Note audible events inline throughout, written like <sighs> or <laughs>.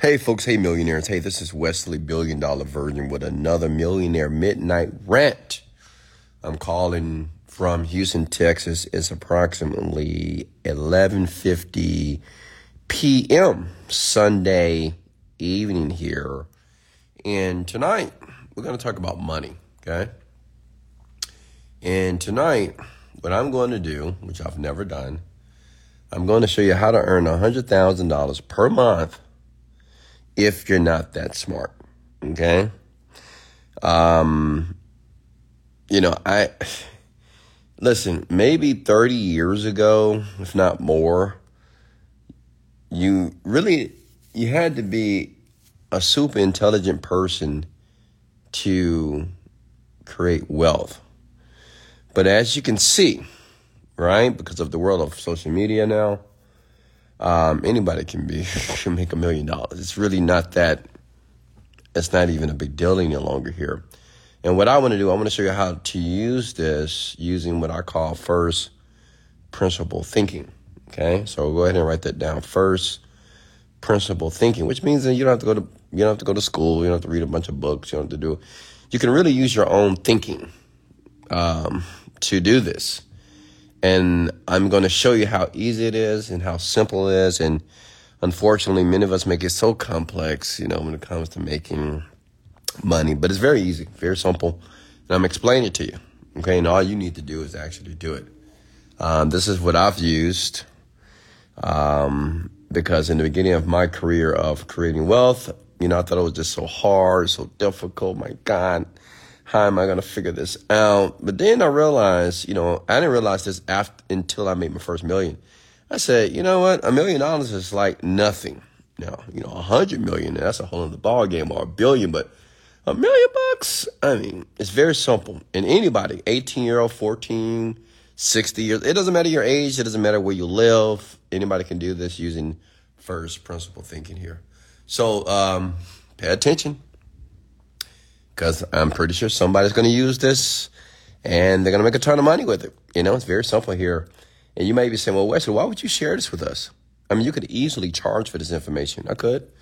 Hey, folks. Hey, millionaires. Hey, this is Wesley, billion dollar virgin, with another millionaire midnight rant. I'm calling from Houston, Texas. It's approximately 11:50 p.m. Sunday evening here, and tonight we're going to talk about money. Okay. And tonight, what I'm going to do, which I've never done, I'm going to show you how to earn $100,000 per month if you're not that smart. Okay. Um, you know, I listen, maybe 30 years ago, if not more, you really you had to be a super intelligent person to create wealth. But as you can see, right, because of the world of social media now, um, anybody can be <laughs> can make a million dollars. It's really not that. It's not even a big deal any longer here. And what I want to do, I want to show you how to use this using what I call first principle thinking. Okay, so we'll go ahead and write that down. First principle thinking, which means that you don't have to go to you don't have to go to school. You don't have to read a bunch of books. You don't have to do. You can really use your own thinking um, to do this. And I'm going to show you how easy it is and how simple it is. And unfortunately, many of us make it so complex, you know, when it comes to making money. But it's very easy, very simple. And I'm explaining it to you. Okay. And all you need to do is actually do it. Um, this is what I've used. Um, because in the beginning of my career of creating wealth, you know, I thought it was just so hard, so difficult. My God how am I going to figure this out? But then I realized, you know, I didn't realize this after, until I made my first million. I said, you know what? A million dollars is like nothing. Now, you know, a hundred million, that's a whole other ball game or a billion, but a million bucks, I mean, it's very simple. And anybody, 18 year old, 14, 60 years, it doesn't matter your age, it doesn't matter where you live. Anybody can do this using first principle thinking here. So, um, pay attention because I'm pretty sure somebody's going to use this and they're going to make a ton of money with it. You know, it's very simple here. And you may be saying, well, Wesley, why would you share this with us? I mean, you could easily charge for this information. I could.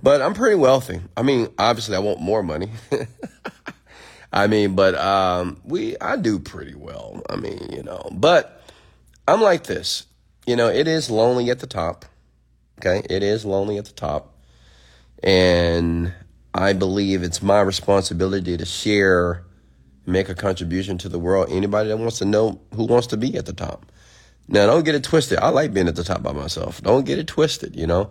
But I'm pretty wealthy. I mean, obviously, I want more money. <laughs> I mean, but um, we, I do pretty well. I mean, you know, but I'm like this. You know, it is lonely at the top. Okay, it is lonely at the top, and I believe it's my responsibility to share, make a contribution to the world. Anybody that wants to know who wants to be at the top. Now, don't get it twisted. I like being at the top by myself. Don't get it twisted, you know.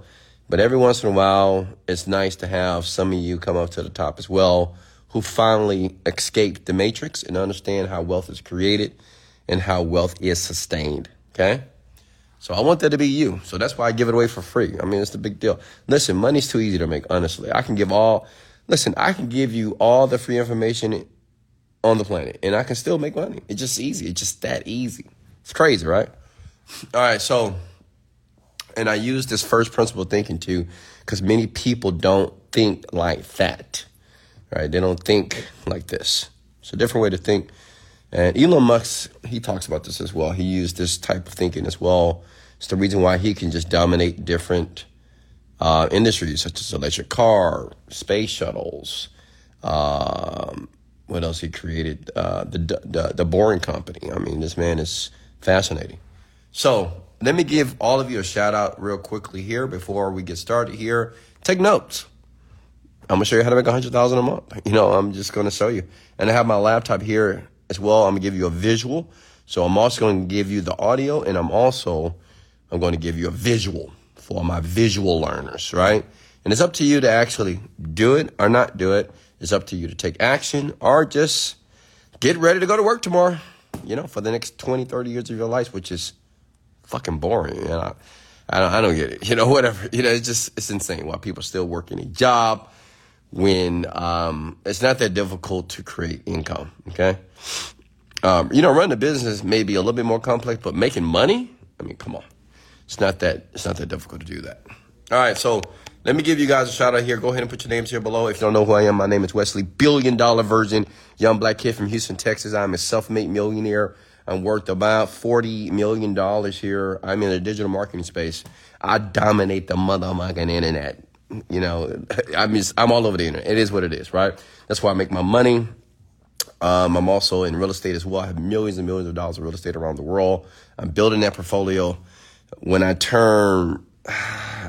But every once in a while, it's nice to have some of you come up to the top as well who finally escaped the matrix and understand how wealth is created and how wealth is sustained. Okay? So I want that to be you. So that's why I give it away for free. I mean, it's the big deal. Listen, money's too easy to make, honestly. I can give all, listen, I can give you all the free information on the planet and I can still make money. It's just easy. It's just that easy. It's crazy, right? All right. So, and I use this first principle thinking too, because many people don't think like that, right? They don't think like this. It's a different way to think. And Elon Musk, he talks about this as well. He used this type of thinking as well. It's the reason why he can just dominate different uh, industries such as electric car, space shuttles. Um, what else he created? Uh, the, the the Boring Company. I mean, this man is fascinating. So let me give all of you a shout out real quickly here before we get started. Here, take notes. I'm gonna show you how to make a hundred thousand a month. You know, I'm just gonna show you, and I have my laptop here as well. I'm gonna give you a visual. So I'm also going to give you the audio and I'm also I'm going to give you a visual for my visual learners, right? And it's up to you to actually do it or not do it. It's up to you to take action or just get ready to go to work tomorrow, you know, for the next 20, 30 years of your life, which is fucking boring. You know, I don't, I don't get it. You know, <laughs> whatever. You know, it's just, it's insane why people still work in a job when um, it's not that difficult to create income. Okay. Um, you know, running a business may be a little bit more complex, but making money, I mean, come on. It's not that it's not that difficult to do that. All right, so let me give you guys a shout out here. Go ahead and put your names here below. If you don't know who I am, my name is Wesley, billion dollar virgin, young black kid from Houston, Texas. I'm a self-made millionaire. I'm worth about $40 million here. I'm in the digital marketing space. I dominate the motherfucking internet. You know, <laughs> I'm just, I'm all over the internet. It is what it is, right? That's why I make my money. Um, I'm also in real estate as well. I have millions and millions of dollars of real estate around the world. I'm building that portfolio. When I turn, <sighs>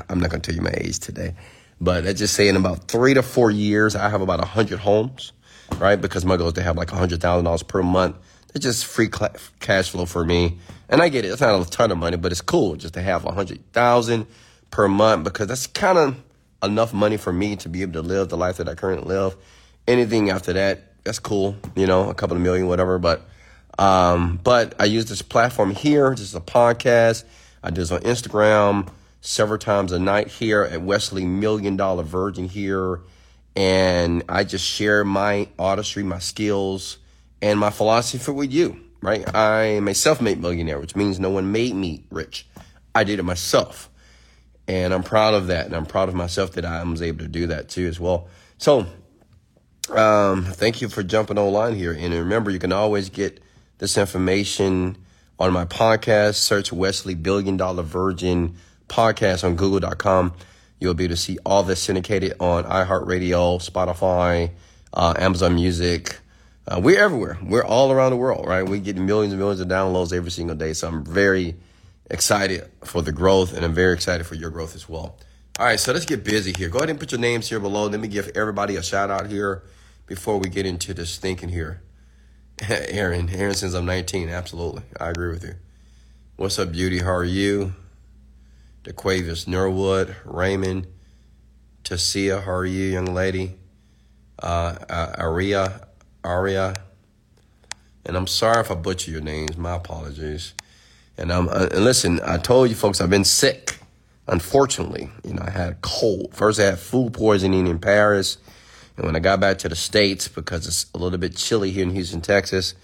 I'm not going to tell you my age today, but let's just say in about three to four years, I have about 100 homes, right? Because my goal is to have like $100,000 per month. It's just free cash flow for me. And I get it. It's not a ton of money, but it's cool just to have 100,000 per month because that's kind of enough money for me to be able to live the life that I currently live. Anything after that, that's cool, you know, a couple of million, whatever. But, um, but I use this platform here. This is a podcast. I do this on Instagram several times a night here at Wesley Million Dollar Virgin here. And I just share my artistry, my skills, and my philosophy with you, right? I am a self made millionaire, which means no one made me rich. I did it myself. And I'm proud of that. And I'm proud of myself that I was able to do that too as well. So um, thank you for jumping online here. And remember, you can always get this information on my podcast. Search Wesley Billion Dollar Virgin Podcast on Google.com. You'll be able to see all this syndicated on iHeartRadio, Spotify, uh, Amazon Music. Uh, we're everywhere. We're all around the world, right? We get millions and millions of downloads every single day. So I'm very excited for the growth and I'm very excited for your growth as well. All right, so let's get busy here. Go ahead and put your names here below. Let me give everybody a shout out here before we get into this thinking here. <laughs> Aaron, Aaron, since I'm 19, absolutely. I agree with you. What's up, beauty? How are you? DeQuavis Norwood, Raymond, Tasia, how are you, young lady? Uh, uh, Aria, Aria. And I'm sorry if I butcher your names. My apologies. And uh, and listen, I told you folks I've been sick. Unfortunately, you know, I had a cold. First, I had food poisoning in Paris. And when I got back to the States, because it's a little bit chilly here in Houston, Texas,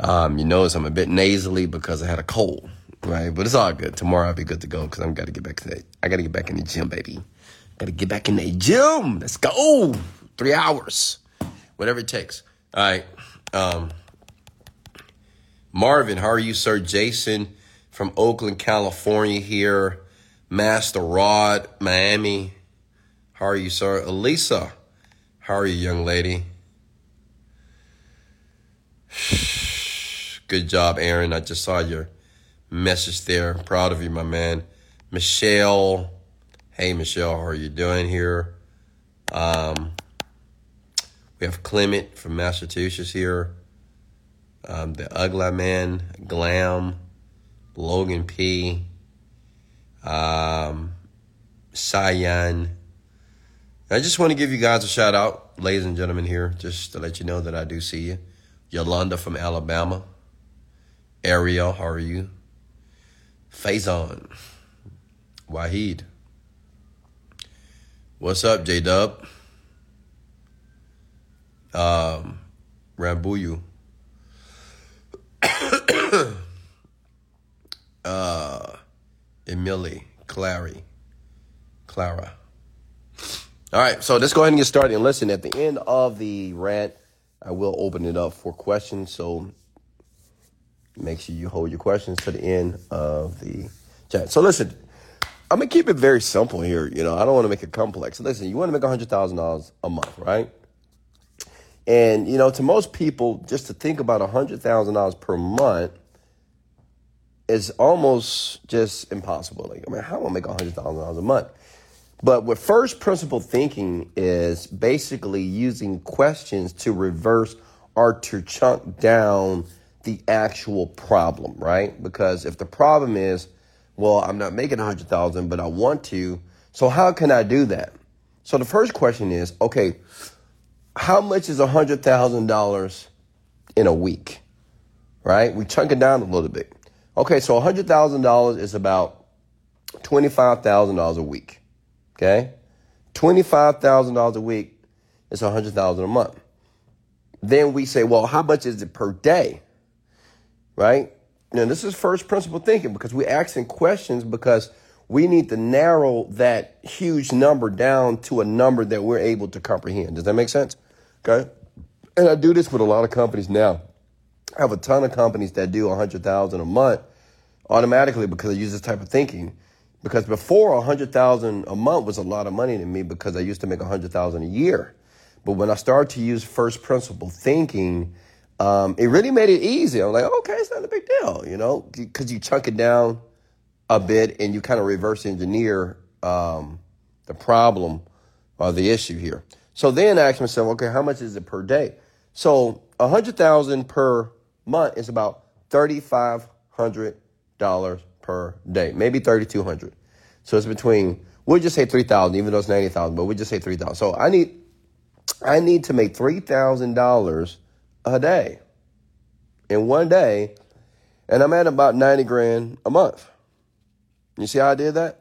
um, you notice I'm a bit nasally because I had a cold, right? But it's all good. Tomorrow I'll be good to go because I'm got to get back to that. I got to get back in the gym, baby. Got to get back in the gym. Let's go. Three hours, whatever it takes. All right. Um, Marvin, how are you, sir? Jason from Oakland, California here. Master Rod, Miami. How are you, sir? Elisa. How are you, young lady? <sighs> Good job, Aaron. I just saw your message there. Proud of you, my man. Michelle. Hey, Michelle, how are you doing here? Um, we have Clement from Massachusetts here. Um, the Ugly Man, Glam, Logan P, um, Cyan. I just want to give you guys a shout out, ladies and gentlemen, here, just to let you know that I do see you. Yolanda from Alabama. Ariel, how are you? Faison. Wahid. What's up, J Dub? Um, Rambuyu. <coughs> uh, Emily, Clary, Clara. All right, so let's go ahead and get started. And listen, at the end of the rant, I will open it up for questions. So make sure you hold your questions to the end of the chat. So listen, I'm gonna keep it very simple here. You know, I don't want to make it complex. Listen, you want to make hundred thousand dollars a month, right? And you know, to most people, just to think about hundred thousand dollars per month is almost just impossible. Like, I mean, how am I make hundred thousand dollars a month? But what first principle thinking is basically using questions to reverse or to chunk down the actual problem, right? Because if the problem is, well, I'm not making a hundred thousand, but I want to, so how can I do that? So the first question is, okay, how much is a hundred thousand dollars in a week? Right? We chunk it down a little bit. Okay, so a hundred thousand dollars is about twenty-five thousand dollars a week. Okay? $25,000 a week is 100000 a month. Then we say, well, how much is it per day? Right? Now, this is first principle thinking because we're asking questions because we need to narrow that huge number down to a number that we're able to comprehend. Does that make sense? Okay. And I do this with a lot of companies now. I have a ton of companies that do 100,000 a month automatically because I use this type of thinking Because before a hundred thousand a month was a lot of money to me because I used to make a hundred thousand a year. But when I started to use first principle thinking, um, it really made it easy. I'm like, okay, it's not a big deal, you know, because you chunk it down a bit and you kind of reverse engineer um, the problem or the issue here. So then I asked myself, okay, how much is it per day? So a hundred thousand per month is about thirty five hundred dollars per day, maybe thirty two hundred. So it's between we'll just say three thousand, even though it's ninety thousand, but we'll just say three thousand. So I need I need to make three thousand dollars a day in one day, and I'm at about ninety grand a month. You see how I did that?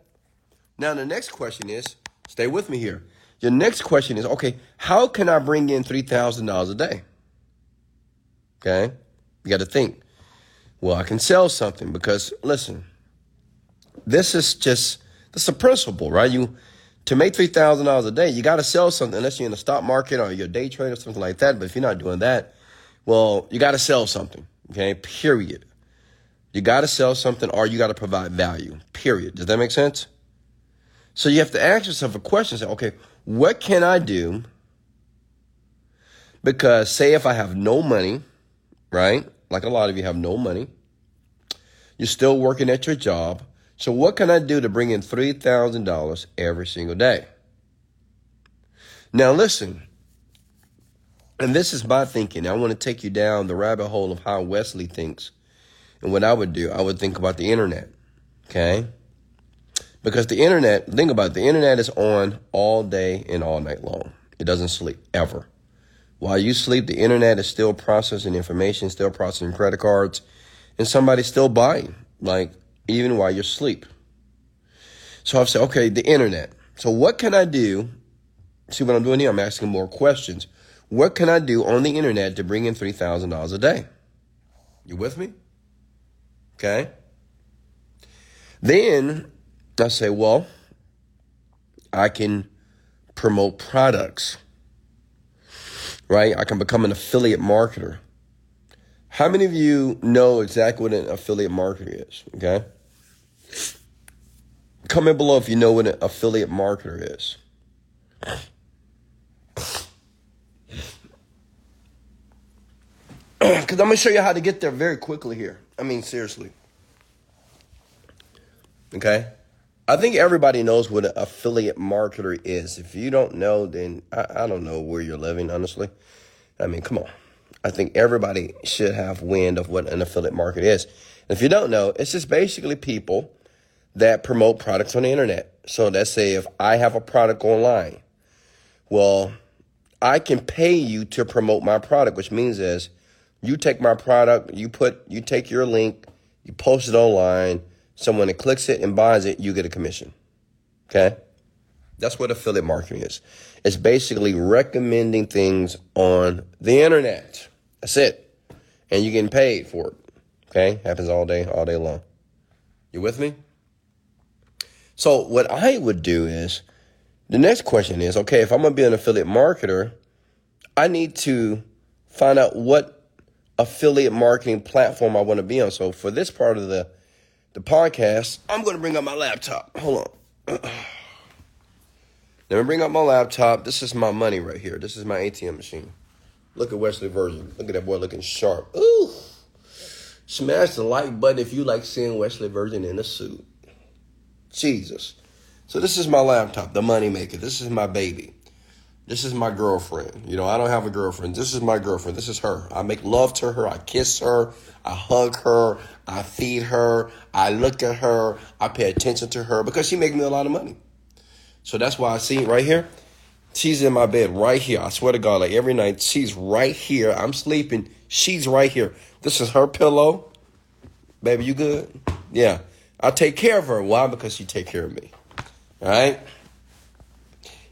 Now the next question is, stay with me here. Your next question is, okay, how can I bring in $3,000 a day? Okay. You got to think. Well, I can sell something because listen, this is just, this is a principle, right? You, to make $3,000 a day, you got to sell something unless you're in the stock market or you're day trader or something like that. But if you're not doing that, well, you got to sell something. Okay. Period. You got to sell something or you got to provide value. Period. Does that make sense? So you have to ask yourself a question. Say, okay, what can I do? Because say if I have no money, right? Like a lot of you have no money. You're still working at your job. So what can I do to bring in $3,000 every single day? Now listen, and this is my thinking. I want to take you down the rabbit hole of how Wesley thinks. And what I would do, I would think about the internet. Okay? Because the internet, think about it, the internet is on all day and all night long. It doesn't sleep ever. While you sleep, the internet is still processing information, still processing credit cards, and somebody's still buying, like even while you're asleep. So I've said, okay, the internet. So what can I do? See what I'm doing here? I'm asking more questions. What can I do on the internet to bring in $3,000 a day? You with me? Okay. Then I say, well, I can promote products, right? I can become an affiliate marketer. How many of you know exactly what an affiliate marketer is? Okay. Comment below if you know what an affiliate marketer is. <clears throat> Because I'm going to show you how to get there very quickly here. I mean, seriously. Okay? I think everybody knows what an affiliate marketer is. If you don't know, then I, I, don't know where you're living, honestly. I mean, come on. I think everybody should have wind of what an affiliate market is. If you don't know, it's just basically people that promote products on the internet. So let's say if I have a product online, well, I can pay you to promote my product, which means is you take my product, you put, you take your link, you post it online someone that clicks it and buys it, you get a commission. Okay? That's what affiliate marketing is. It's basically recommending things on the internet. That's it. And you're getting paid for it. Okay? Happens all day, all day long. You with me? So what I would do is the next question is, okay, if I'm going to be an affiliate marketer, I need to find out what affiliate marketing platform I want to be on. So for this part of the the podcast, I'm going to bring up my laptop. Hold on. Let me bring up my laptop. This is my money right here. This is my ATM machine. Look at Wesley Virgin. Look at that boy looking sharp. Ooh. Smash the like button if you like seeing Wesley Virgin in a suit. Jesus. So this is my laptop, the money maker. This is my baby. This is my girlfriend. You know, I don't have a girlfriend. This is my girlfriend. This is her. I make love to her. I kiss her. I hug her. I feed her. I look at her. I pay attention to her because she makes me a lot of money. So that's why I see right here. She's in my bed right here. I swear to God, like every night, she's right here. I'm sleeping. She's right here. This is her pillow. Baby, you good? Yeah. I take care of her. Why? Because she take care of me. All right? <laughs>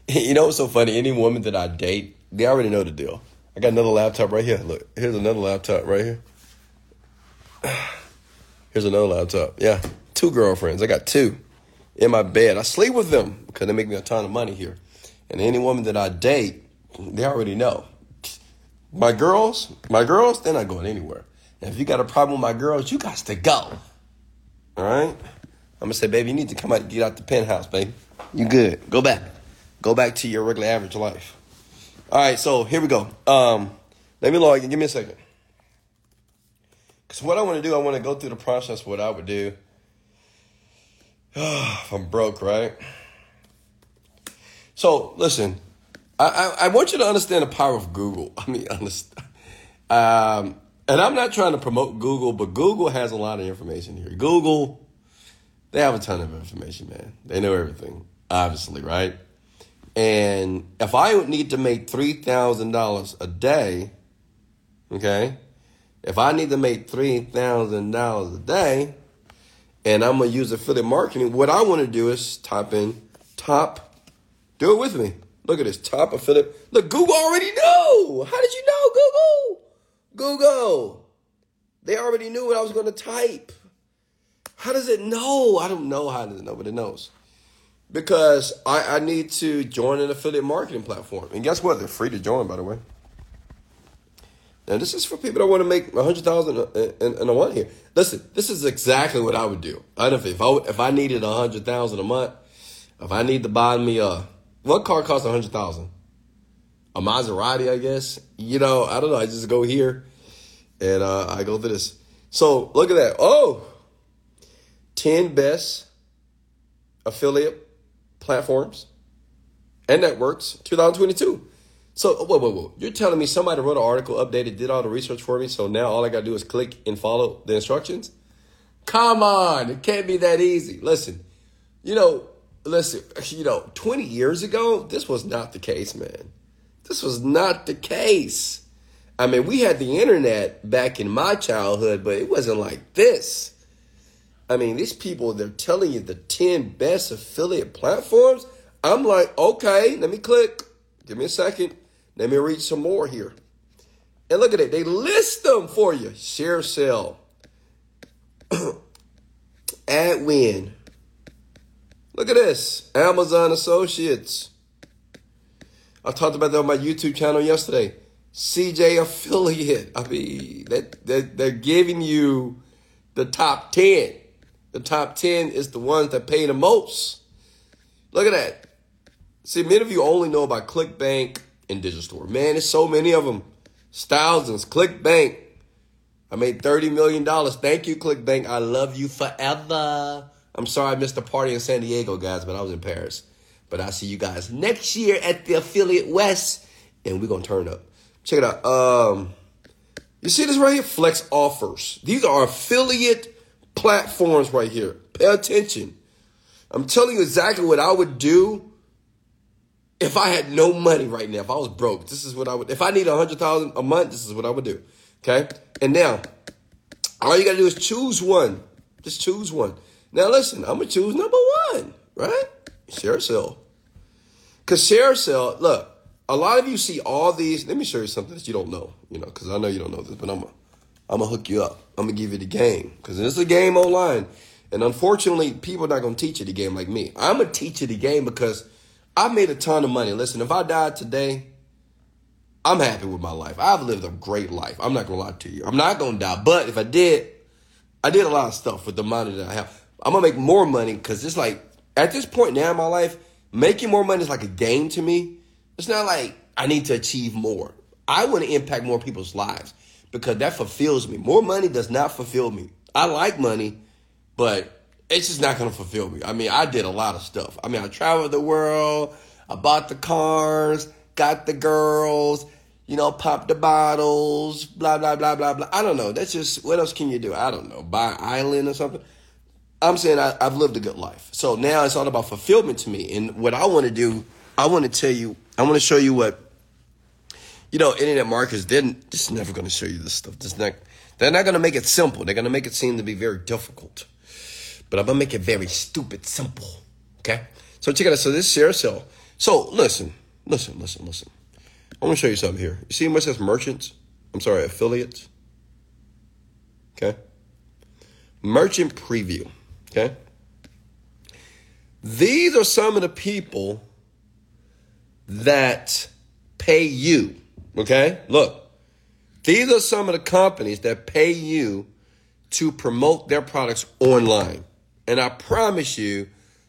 You know what's so funny? Any woman that I date, they already know the deal. I got another laptop right here. Look, here's another laptop right here. <sighs> Here's another laptop. Yeah, two girlfriends. I got two in my bed. I sleep with them because they make me a ton of money here. And any woman that I date, they already know. My girls, my girls, they're not going anywhere. And if you got a problem with my girls, you got to go. All right? I'm gonna say, baby, you need to come out, get out the penthouse, baby. You good? Go back, go back to your regular average life. All right, so here we go. Um, let me log in. Give me a second. Cause what I want to do, I want to go through the process. What I would do <sighs> I'm broke, right? So listen, I, I, I want you to understand the power of Google. <laughs> I mean, understand. Um, and I'm not trying to promote Google, but Google has a lot of information here. Google, they have a ton of information, man. They know everything, obviously, right? And if I would need to make $3,000 a day, okay, if I need to make $3,000 a day and I'm going to use affiliate marketing, what I want to do is type in top, do it with me. Look at this top affiliate. Look, Google already know. How did you know, Google? Google. They already knew what I was going to type. How does it know? I don't know how does it know, but it knows. Because I, I need to join an affiliate marketing platform. And guess what? They're free to join, by the way. Now, this is for people that want to make a hundred thousand in, in a month here. Listen, this is exactly what I would do. I don't if I if I needed a hundred thousand a month, if I need to buy me a what car costs a hundred thousand, a Maserati, I guess. You know, I don't know. I just go here and uh, I go through this. So look at that. Oh, 10 best affiliate platforms and networks 2022. So whoa, whoa, whoa. You're telling me somebody wrote an article, updated, did all the research for me, so now all I gotta do is click and follow the instructions? Come on, it can't be that easy. Listen, you know, listen, you know, 20 years ago, this was not the case, man. This was not the case. I mean, we had the internet back in my childhood, but it wasn't like this. I mean, these people, they're telling you the 10 best affiliate platforms. I'm like, okay, let me click. Give me a second. Let me read some more here. And look at it. They list them for you. Share ShareASale. <clears throat> Awin. Look at this. Amazon Associates. I talked about that on my YouTube channel yesterday. CJ affiliate. I mean, that, they're giving you the top 10. The top 10 is the ones that pay the most. Look at that. See, many of you only know about ClickBank and Digistore. Man, there's so many of them. It's thousands. ClickBank. I made $30 million. Thank you, ClickBank. I love you forever. I'm sorry I missed the party in San Diego, guys, but I was in Paris. But I'll see you guys next year at the Affiliate West, and we're to turn up. Check it out. Um, you see this right here? FlexOffers. These are affiliate platforms right here. Pay attention. I'm telling you exactly what I would do if I had no money right now. If I was broke, this is what I would. If I need a hundred thousand a month, this is what I would do. Okay. And now, all you gotta do is choose one. Just choose one. Now listen, I'm gonna choose number one. Right? ShareASale. Cause ShareASale, look, a lot of you see all these. Let me show you something that you don't know, you know, because I know you don't know this, but I'm gonna, I'm gonna hook you up. I'm gonna give you the game because this is a game online, and unfortunately, people are not gonna teach you the game like me. I'm gonna teach you the game because I made a ton of money. Listen, if I died today, I'm happy with my life. I've lived a great life. I'm not gonna lie to you. I'm not gonna die, but if I did, I did a lot of stuff with the money that I have. I'm gonna make more money because it's like at this point now in my life, making more money is like a game to me it's not like I need to achieve more. I want to impact more people's lives because that fulfills me. More money does not fulfill me. I like money, but it's just not to fulfill me. I mean, I did a lot of stuff. I mean, I traveled the world, I bought the cars, got the girls, you know, popped the bottles, blah, blah, blah, blah, blah. I don't know. That's just, what else can you do? I don't know. Buy an island or something. I'm saying I, have lived a good life. So now it's all about fulfillment to me. And what I want to do, I want to tell you I want to show you what, you know, internet marketers, they're just never going to show you this stuff. This not, they're not going to make it simple. They're going to make it seem to be very difficult. But I'm going to make it very stupid simple. Okay? So check it out. So this ShareASale. So listen, listen, listen, listen. I want to show you something here. You see what says merchants? I'm sorry, affiliates. Okay? Merchant preview. Okay? These are some of the people that pay you. Okay? Look, these are some of the companies that pay you to promote their products online. And I promise you,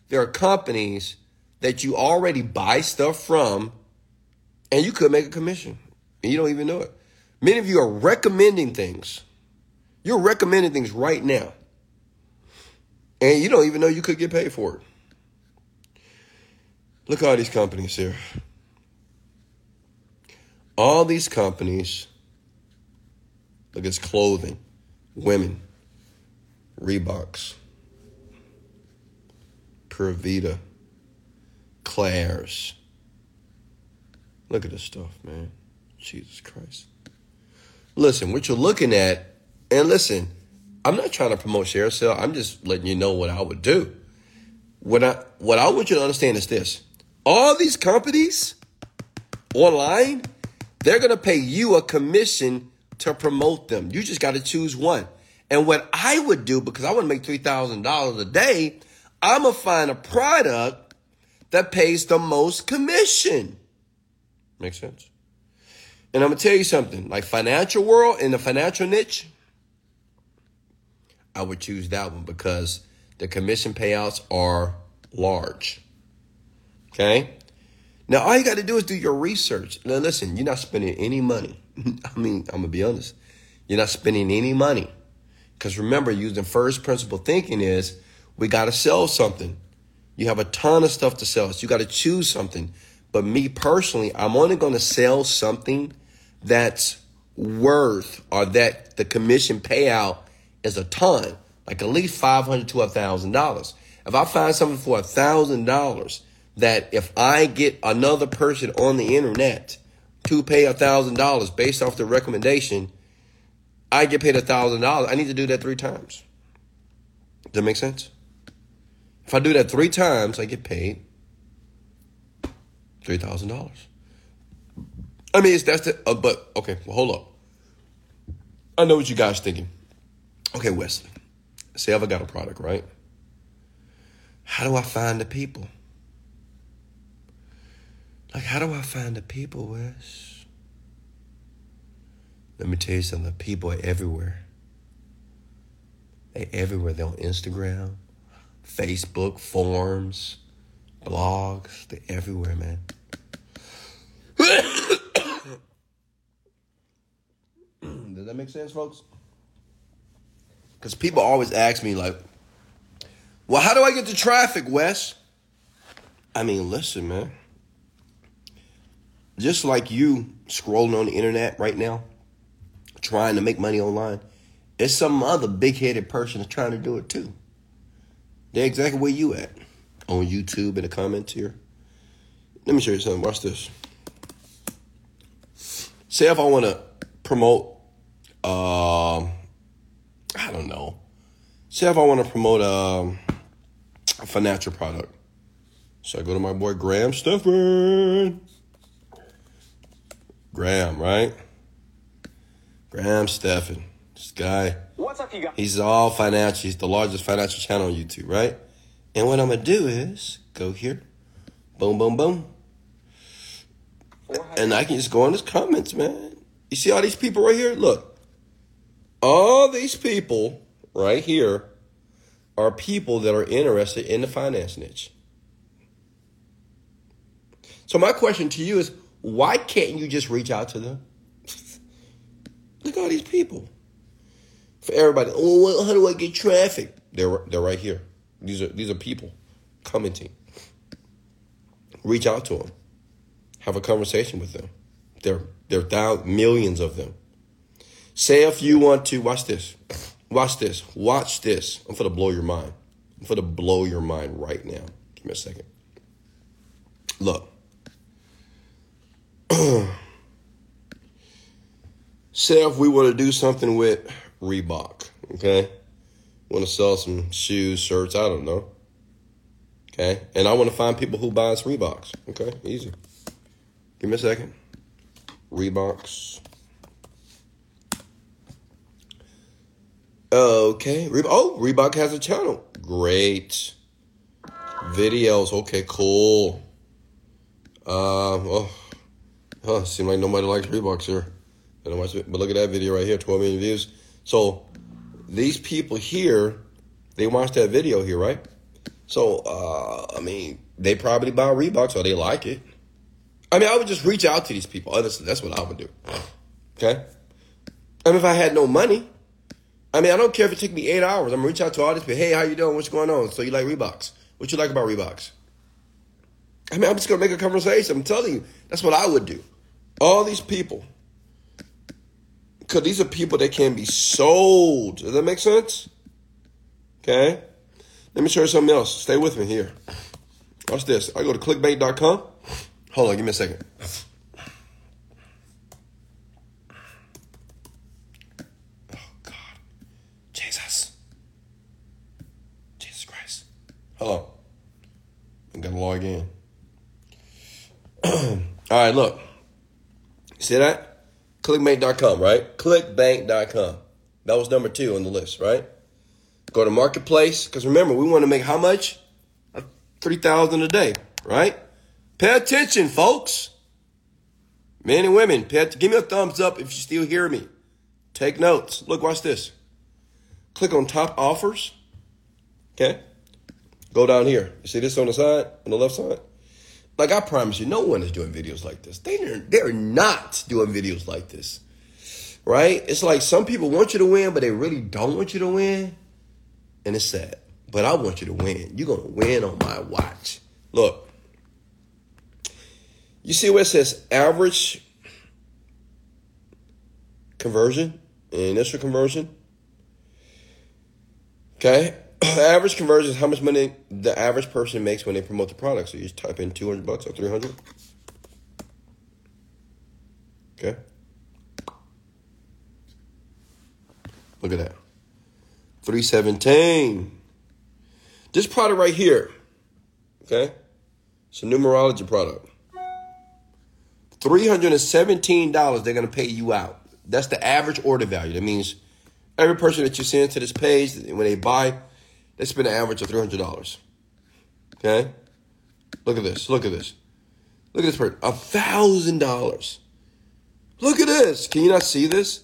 there are companies that you already buy stuff from and you could make a commission and you don't even know it. Many of you are recommending things. You're recommending things right now. And you don't even know you could get paid for it. Look at all these companies here. All these companies, look, it's clothing, women, Reeboks, Pura Vida, Claire's. Look at this stuff, man. Jesus Christ. Listen, what you're looking at, and listen, I'm not trying to promote ShareASale. I'm just letting you know what I would do. What I what I want you to understand is this. All these companies online, they're gonna pay you a commission to promote them. You just gotta choose one. And what I would do, because I want to make $3,000 a day, I'm to find a product that pays the most commission. Makes sense? And I'm to tell you something like financial world in the financial niche, I would choose that one because the commission payouts are large. Okay? Now, all you got to do is do your research. Now, listen, you're not spending any money. <laughs> I mean, I'm going to be honest. You're not spending any money. Because remember, using first principle thinking is we got to sell something. You have a ton of stuff to sell. So you got to choose something. But me personally, I'm only going to sell something that's worth or that the commission payout is a ton, like at least five hundred to a thousand dollars. If I find something for a thousand dollars that if I get another person on the internet to pay a thousand dollars based off the recommendation, I get paid a thousand dollars. I need to do that three times. Does that make sense? If I do that three times, I get paid three thousand dollars. I mean, it's that's the uh, but okay. Well, hold up. I know what you guys thinking. Okay, Wesley. Say I've got a product, right? How do I find the people? Like, how do I find the people, Wes? Let me tell you something. People are everywhere. They're everywhere. They're on Instagram, Facebook, forums, blogs. They're everywhere, man. <coughs> Does that make sense, folks? Because people always ask me, like, well, how do I get the traffic, Wes? I mean, listen, man. Just like you scrolling on the internet right now, trying to make money online, there's some other big headed person that's trying to do it too. They're exactly where you at on YouTube in the comments here. Let me show you something. Watch this. Say if I want to promote, uh, I don't know. Say if I want to promote um, a financial product. So I go to my boy Graham Stephan. Graham, right? Graham Stephan. This guy. What's up, you guys? He's all financial. He's the largest financial channel on YouTube, right? And what I'm gonna do is go here, boom, boom, boom, and I can just go on his comments, man. You see all these people right here? Look, all these people right here are people that are interested in the finance niche. So my question to you is, why can't you just reach out to them? <laughs> Look at all these people. For everybody, oh, how do I get traffic? They're they're right here. These are these are people commenting. Reach out to them. Have a conversation with them. There there are thousands, millions of them. Say if you want to watch this, watch this, watch this. I'm to blow your mind. I'm to blow your mind right now. Give me a second. Look. <clears throat> Say if we want to do something with Reebok, okay? Want to sell some shoes, shirts, I don't know. Okay? And I want to find people who buys Reeboks. Okay? Easy. Give me a second. Reeboks. Okay. Oh, Reebok has a channel. Great. Videos. Okay, cool. Um, oh, huh, seems like nobody likes Reeboks here. But look at that video right here, 12 million views. So these people here They watched that video here, right? So, uh, I mean, they probably buy Reeboks or they like it. I mean, I would just reach out to these people. Honestly, that's what I would do. Okay? I mean, if I had no money, I mean, I don't care if it took me eight hours. I'm gonna reach out to all these people. Hey, how you doing? What's going on? So you like Reeboks? What you like about Reeboks? I mean, I'm just gonna make a conversation. I'm telling you, that's what I would do. All these people, because these are people that can be sold. Does that make sense? Okay. Let me show you something else. Stay with me here. Watch this. I go to clickbank.com. Hold on, give me a second. Oh, God. Jesus. Jesus Christ. Oh, Hello. I'm going to log in. <clears throat> All right, look. See that? Clickbank.com, right? Clickbank.com. That was number two on the list, right? Go to Marketplace. Because remember, we want to make how much? 3000 a day, right? Pay attention, folks. Men and women, pay, give me a thumbs up if you still hear me. Take notes. Look, watch this. Click on top offers. Okay. Go down here. You see this on the side, on the left side? Like I promise you, no one is doing videos like this. They they're not doing videos like this. Right? It's like some people want you to win, but they really don't want you to win. And it's sad. But I want you to win. You're gonna win on my watch. Look, you see where it says average conversion, initial conversion? Okay. Average conversion is how much money the average person makes when they promote the product. So you just type in 200 bucks or 300. Okay. Look at that. 317. This product right here, okay? It's a numerology product. $317 they're going to pay you out. That's the average order value. That means every person that you send to this page, when they buy, they spend an average of $300. Okay? Look at this. Look at this. Look at this person. $1,000. Look at this. Can you not see this?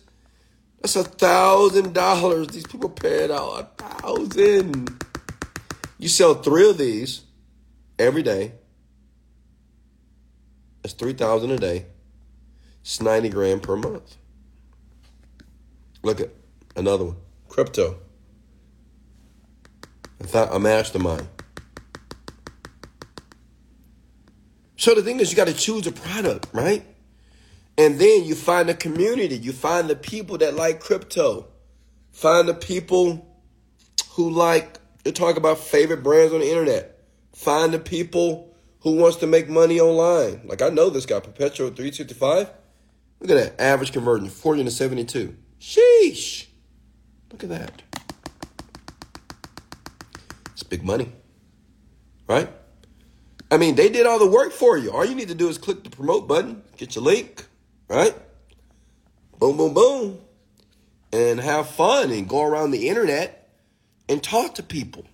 That's a thousand dollars. These people paid out a thousand. You sell three of these every day. That's three thousand a day. It's ninety grand per month. Look at another one. Crypto. A mastermind. So the thing is, you got to choose a product, right? And then you find a community. You find the people that like crypto. Find the people who like to talk about favorite brands on the internet. Find the people who wants to make money online. Like I know this guy, Perpetual 365. Look at that. Average conversion, 40 to 72. Sheesh. Look at that. Big money. Right? I mean, they did all the work for you. All you need to do is click the promote button, get your link, right? Boom, boom, boom. And have fun and go around the internet and talk to people.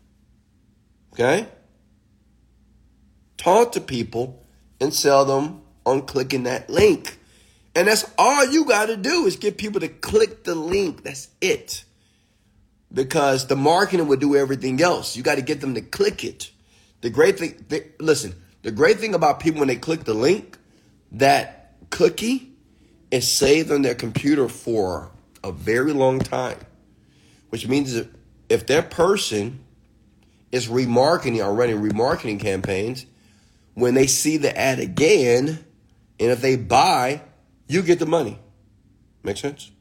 Okay? Talk to people and sell them on clicking that link. And that's all you got to do is get people to click the link. That's it. Because the marketing will do everything else. You got to get them to click it. The great thing, they, listen, the great thing about people when they click the link, that cookie is saved on their computer for a very long time. Which means if that person is remarketing or running remarketing campaigns, when they see the ad again, and if they buy, you get the money. Make sense?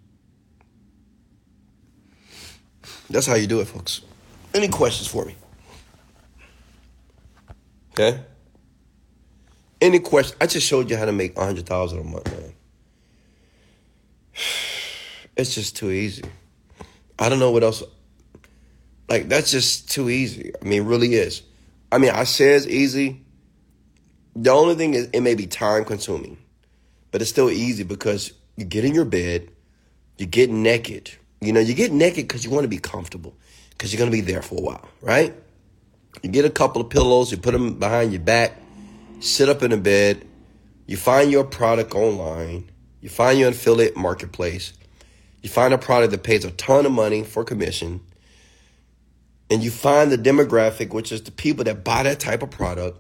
That's how you do it, folks. Any questions for me? Okay? Any question? I just showed you how to make a hundred thousand a month, man. <sighs> It's just too easy. I don't know what else. Like that's just too easy. I mean, really is. I mean, I say it's easy. The only thing is, it may be time consuming, but it's still easy because you get in your bed, you get naked. You know, you get naked because you want to be comfortable, because you're gonna be there for a while, right? You get a couple of pillows, you put them behind your back, sit up in a bed, you find your product online, you find your affiliate marketplace, you find a product that pays a ton of money for commission, and you find the demographic, which is the people that buy that type of product,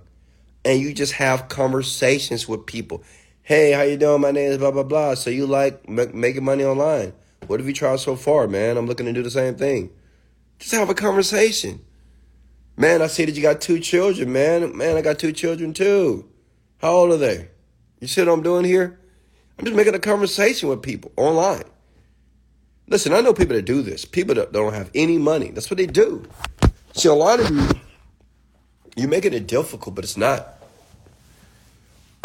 and you just have conversations with people. Hey, how you doing? My name is blah blah blah. So you like m- making money online? What have you tried so far, man? I'm looking to do the same thing. Just have a conversation. Man, I see that you got two children, man. Man, I got two children too. How old are they? You see what I'm doing here? I'm just making a conversation with people online. Listen, I know people that do this. People that don't have any money. That's what they do. See, a lot of you, you're making it difficult, but it's not.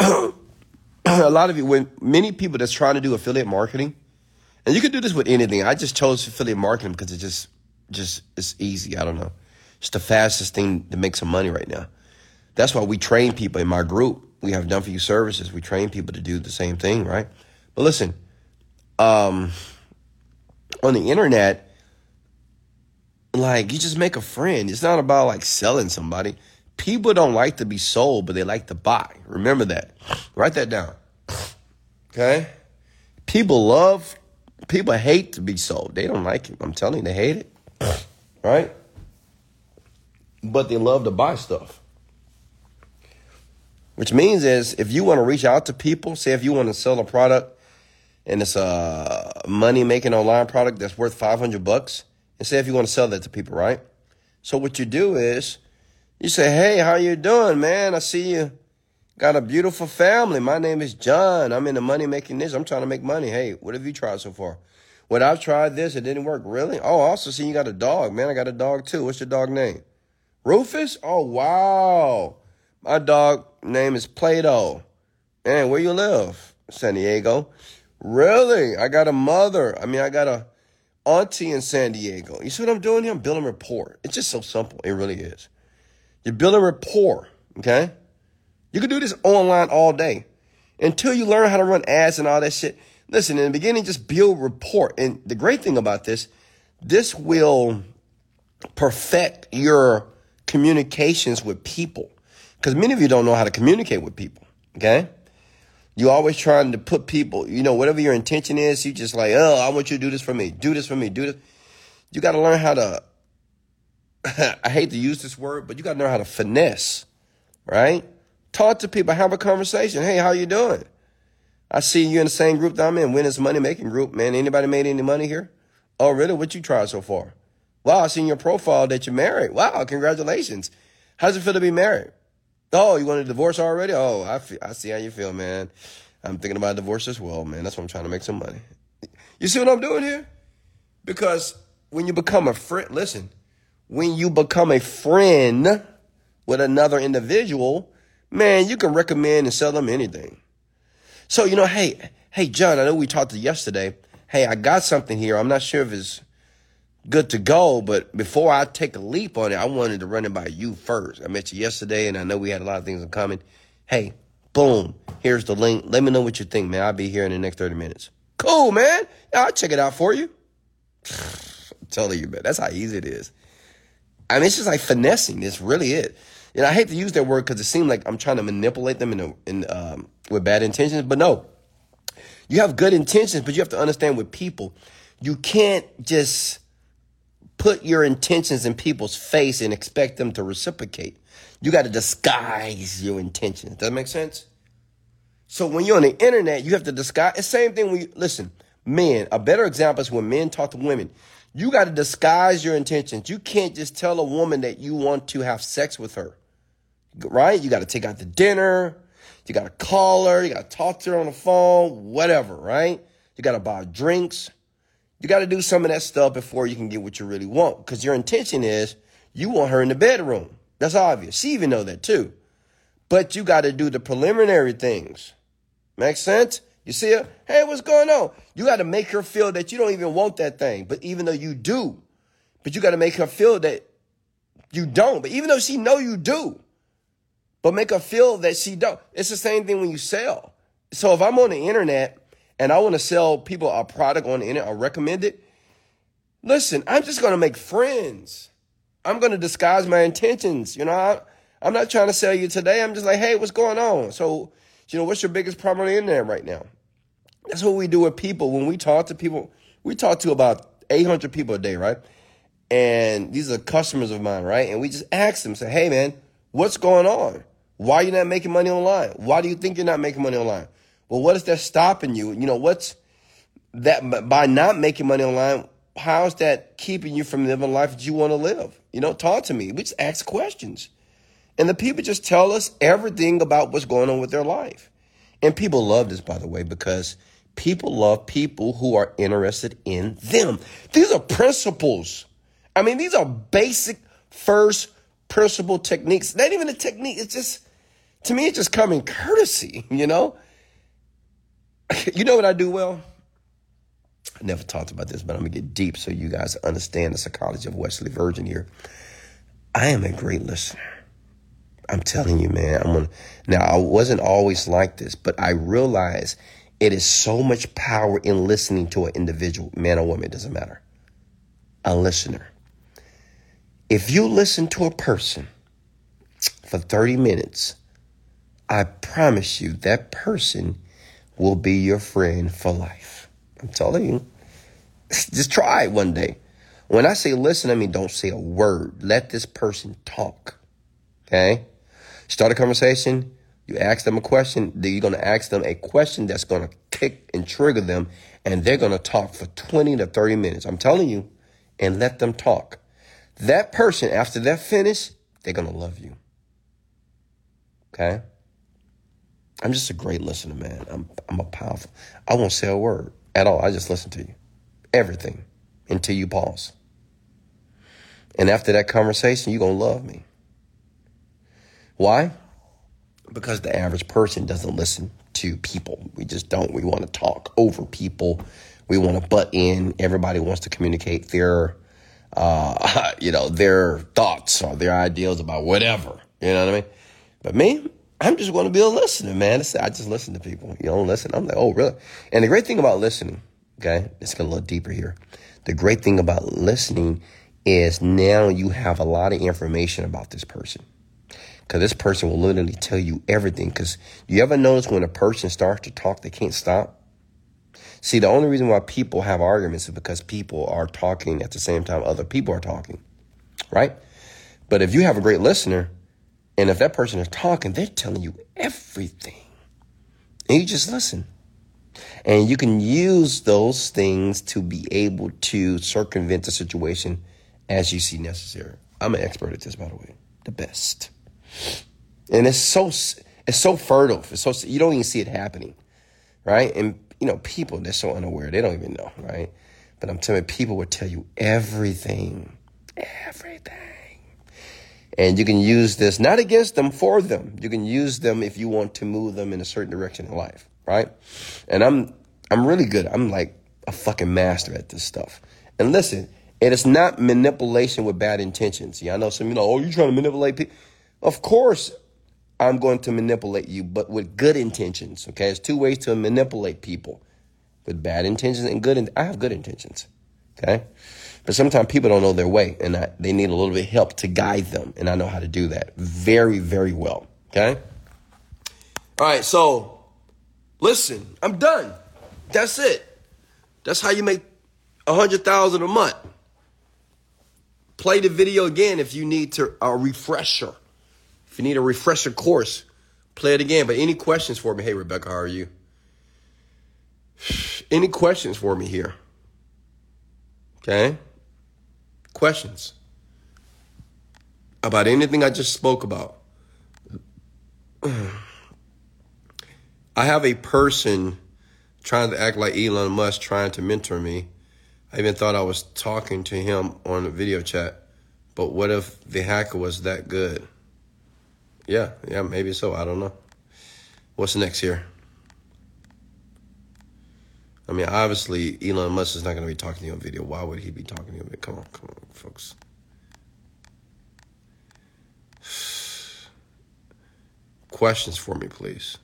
<clears throat> a lot of you, when many people that's trying to do affiliate marketing, and you can do this with anything. I just chose affiliate marketing because it just, just it's easy. I don't know. It's the fastest thing to make some money right now. That's why we train people in my group. We have done for you services. We train people to do the same thing, right? But listen, um, on the internet, like you just make a friend. It's not about like selling somebody. People don't like to be sold, but they like to buy. Remember that. Write that down. Okay? People love, people hate to be sold. They don't like it. I'm telling you, they hate it. <sniffs> Right? But they love to buy stuff. Which means is if you want to reach out to people, say if you want to sell a product and it's a money making online product that's worth 500 bucks and say if you want to sell that to people, right? So what you do is you say, "Hey, how you doing, man? I see you got a beautiful family. My name is John. I'm in the money making this. I'm trying to make money. Hey, what have you tried so far? Well, I've tried this. It didn't work. Really? Oh, I also see you got a dog, man. I got a dog too. What's your dog name? Rufus? Oh, wow. My dog name is Plato. Man, where you live? San Diego. Really? I got a mother. I mean, I got a auntie in San Diego. You see what I'm doing here? I'm building rapport. It's just so simple. It really is. You're building rapport, okay? You can do this online all day until you learn how to run ads and all that shit. Listen, in the beginning, just build rapport. And the great thing about this, this will perfect your communications with people. Because many of you don't know how to communicate with people, okay? You always trying to put people, you know, whatever your intention is, you just like, oh, I want you to do this for me, do this for me, do this. You got to learn how to. <laughs> I hate to use this word, but you got to learn how to finesse, right? Talk to people, have a conversation. Hey, how you doing? I see you in the same group that I'm in, Winners Money Making Group. Man, anybody made any money here? Oh, really? What you tried so far? Wow, I seen your profile that you're married. Wow, congratulations. How does it feel to be married? Oh, you want a divorce already? Oh, I, feel, I see how you feel, man. I'm thinking about divorce as well, man. That's why I'm trying to make some money. You see what I'm doing here? Because when you become a friend, listen, when you become a friend with another individual, man, you can recommend and sell them anything. So, you know, hey, hey, John, I know we talked to yesterday. Hey, I got something here. I'm not sure if it's good to go. But before I take a leap on it, I wanted to run it by you first. I met you yesterday, and I know we had a lot of things in common. Hey, boom, here's the link. Let me know what you think, man. I'll be here in the next 30 minutes. Cool, man. I'll check it out for you. <sighs> I'm telling you, man, that's how easy it is. I mean, it's just like finessing. It's really it. And I hate to use that word because it seems like I'm trying to manipulate them in, a, in um, with bad intentions, but no. You have good intentions, but you have to understand with people, you can't just put your intentions in people's face and expect them to reciprocate. You got to disguise your intentions. Does that make sense? So when you're on the internet, you have to disguise. Same thing you listen, men. A better example is when men talk to women. You got to disguise your intentions. You can't just tell a woman that you want to have sex with her, right? You got to take out the dinner. You got to call her. You got to talk to her on the phone, whatever, right? You got to buy drinks. You got to do some of that stuff before you can get what you really want. Because your intention is you want her in the bedroom. That's obvious. She even know that too. But you got to do the preliminary things. Make sense? You see her? Hey, what's going on? You got to make her feel that you don't even want that thing. But even though you do, but you got to make her feel that you don't. But even though she know you do, but make her feel that she don't. It's the same thing when you sell. So if I'm on the internet and I want to sell people a product on the internet or recommend it, listen, I'm just going to make friends. I'm going to disguise my intentions. You know, I, I'm not trying to sell you today. I'm just like, hey, what's going on? So, you know, what's your biggest problem in there right now? That's what we do with people. When we talk to people, we talk to about 800 people a day, right? and these are customers of mine, right? And we just ask them, say, hey man, what's going on? Why are you not making money online? Why do you think you're not making money online? Well, what is that stopping you? You know, what's that by not making money online? How's that keeping you from living the life that you want to live? You know, talk to me. We just ask questions. And the people just tell us everything about what's going on with their life. And people love this, by the way, because people love people who are interested in them. These are principles. I mean, these are basic first principle techniques. Not even a technique. It's just, to me, it's just common courtesy, you know? <laughs> you know what I do well? I never talked about this, but I'm gonna get deep so you guys understand the psychology of Wesley Virgin here. I am a great listener. I'm telling you, man. I'm gonna now I wasn't always like this, but I realize it is so much power in listening to an individual, man or woman, it doesn't matter. A listener. If you listen to a person for 30 minutes, I promise you that person will be your friend for life. I'm telling you. <laughs> Just try it one day. When I say listen, I mean don't say a word. Let this person talk. Okay? Start a conversation. You ask them a question. Then you're going to ask them a question that's going to kick and trigger them. And they're going to talk for 20 to 30 minutes. I'm telling you. And let them talk. That person, after they're finished, they're going to love you. Okay? I'm just a great listener, man. I'm I'm a powerful. I won't say a word at all. I just listen to you. Everything until you pause. And after that conversation, you're to love me. Why? Because the average person doesn't listen to people. We just don't. We want to talk over people. We want to butt in. Everybody wants to communicate their, uh, <laughs> you know, their thoughts or their ideals about whatever. You know what I mean? But me, I'm just going to be a listener, man. I just listen to people. You don't listen. I'm like, oh, really? And the great thing about listening, okay, let's get a little deeper here. The great thing about listening is now you have a lot of information about this person. Because this person will literally tell you everything. Because you ever notice when a person starts to talk, they can't stop? See, the only reason why people have arguments is because people are talking at the same time other people are talking, right? But if you have a great listener, and if that person is talking, they're telling you everything. And you just listen. And you can use those things to be able to circumvent the situation as you see necessary. I'm an expert at this, by the way, the best. And it's so it's so fertile. It's so you don't even see it happening, right? And you know, people they're so unaware they don't even know, right? But I'm telling you, people will tell you everything, everything. And you can use this not against them, for them. You can use them if you want to move them in a certain direction in life, right? And I'm I'm really good. I'm like a fucking master at this stuff. And listen, it is not manipulation with bad intentions. Yeah, I know some you know, oh, you trying to manipulate people. Of course, I'm going to manipulate you, but with good intentions. Okay, there's two ways to manipulate people: with bad intentions and good. In- I have good intentions. Okay, but sometimes people don't know their way and I, they need a little bit of help to guide them. And I know how to do that very, very well. Okay? All right, so listen, I'm done. That's it. That's how you make a hundred thousand a month. Play the video again if you need to a refresher. If you need a refresher course, play it again. But any questions for me? Hey Rebecca, how are you? <sighs> Any questions for me here? Okay? Questions about anything I just spoke about. I have a person trying to act like Elon Musk trying to mentor me. I even thought I was talking to him on a video chat. But what if the hacker was that good? Yeah, yeah, maybe so. I don't know. What's next here? I mean, obviously, Elon Musk is not going to be talking to you on video. Why would he be talking to you? Come on, come on, folks. <sighs> Questions for me, please.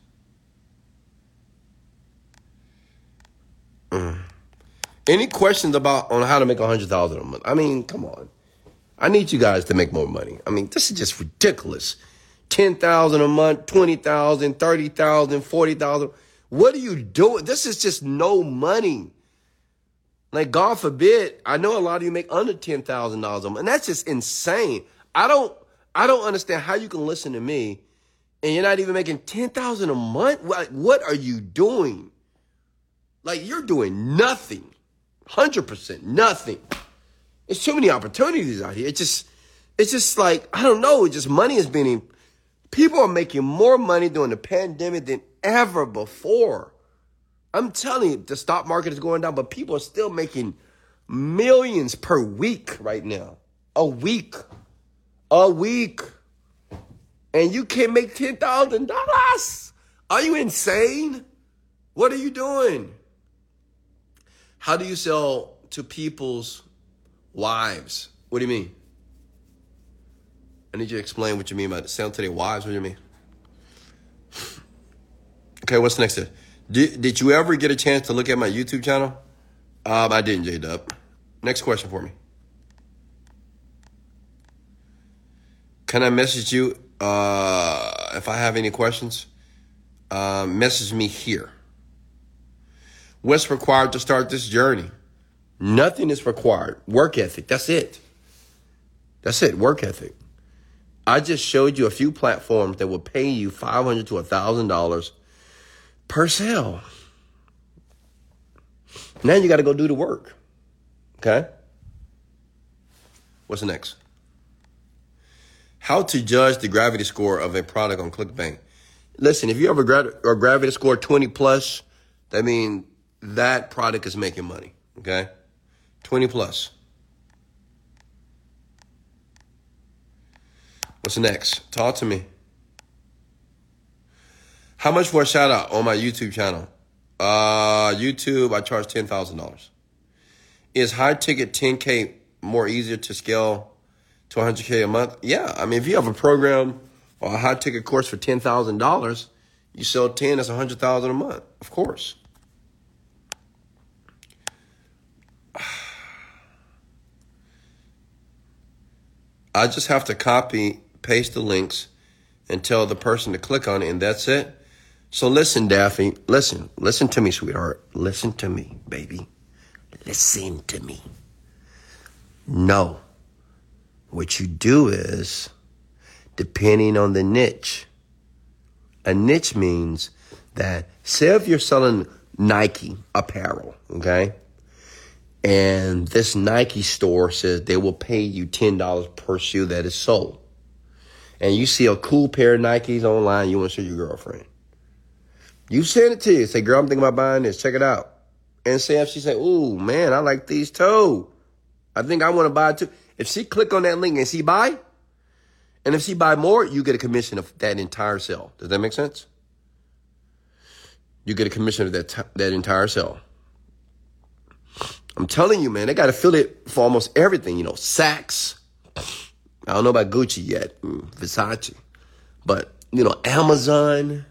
Mm. Any questions about on how to make a hundred thousand a month? I mean, come on. I need you guys to make more money. I mean, this is just ridiculous. Ten thousand a month, twenty thousand, thirty thousand, forty thousand. What are you doing? This is just no money. Like, God forbid, I know a lot of you make under $10,000 a month, and that's just insane. I don't, I don't understand how you can listen to me and you're not even making 10,000 a month. Like, what are you doing? Like, you're doing nothing. 100% nothing. There's too many opportunities out here. It's just, it's just like, I don't know, It's just money is being, people are making more money during the pandemic than ever before. I'm telling you, the stock market is going down, but people are still making millions per week right now. A week. A week. And you can't make $10,000. Are you insane? What are you doing? How do you sell to people's wives? What do you mean? I need you to explain what you mean by selling to their wives. What do you mean? Okay, what's next? Did, did you ever get a chance to look at my YouTube channel? Um, I didn't, J Dub. Next question for me. Can I message you uh, if I have any questions? Uh, message me here. What's required to start this journey? Nothing is required. Work ethic. That's it. That's it. Work ethic. I just showed you a few platforms that will pay you five hundred to thousand dollars per sale. Now you got to go do the work. Okay? What's the next? How to judge the gravity score of a product on ClickBank. Listen, if you have a, gra- a gravity score 20 plus, that means that product is making money. Okay? 20 plus. What's next? Talk to me. How much for a shout out on my YouTube channel? Uh, YouTube, I charge ten thousand dollars. Is high ticket ten k more easier to scale to 100k a month? Yeah, I mean, if you have a program or a high ticket course for ten thousand dollars, you sell ten, that's a hundred thousand a month. Of course. I just have to copy, paste the links, and tell the person to click on it, and that's it. So listen, Daphne, listen, listen to me, sweetheart. Listen to me, baby. Listen to me. No. What you do is, depending on the niche, a niche means that, say if you're selling Nike apparel, okay? And this Nike store says they will pay you $10 per shoe that is sold. And you see a cool pair of Nikes online, you want to show your girlfriend. You send it to you. Say, girl, I'm thinking about buying this. Check it out. And say if she say, ooh, man, I like these too. I think I want to buy too. If she click on that link and she buy, and if she buy more, you get a commission of that entire sale. Does that make sense? You get a commission of that t- that entire sale. I'm telling you, man, they got affiliate for almost everything. You know, Saks. I don't know about Gucci yet, mm, Versace, but you know, Amazon.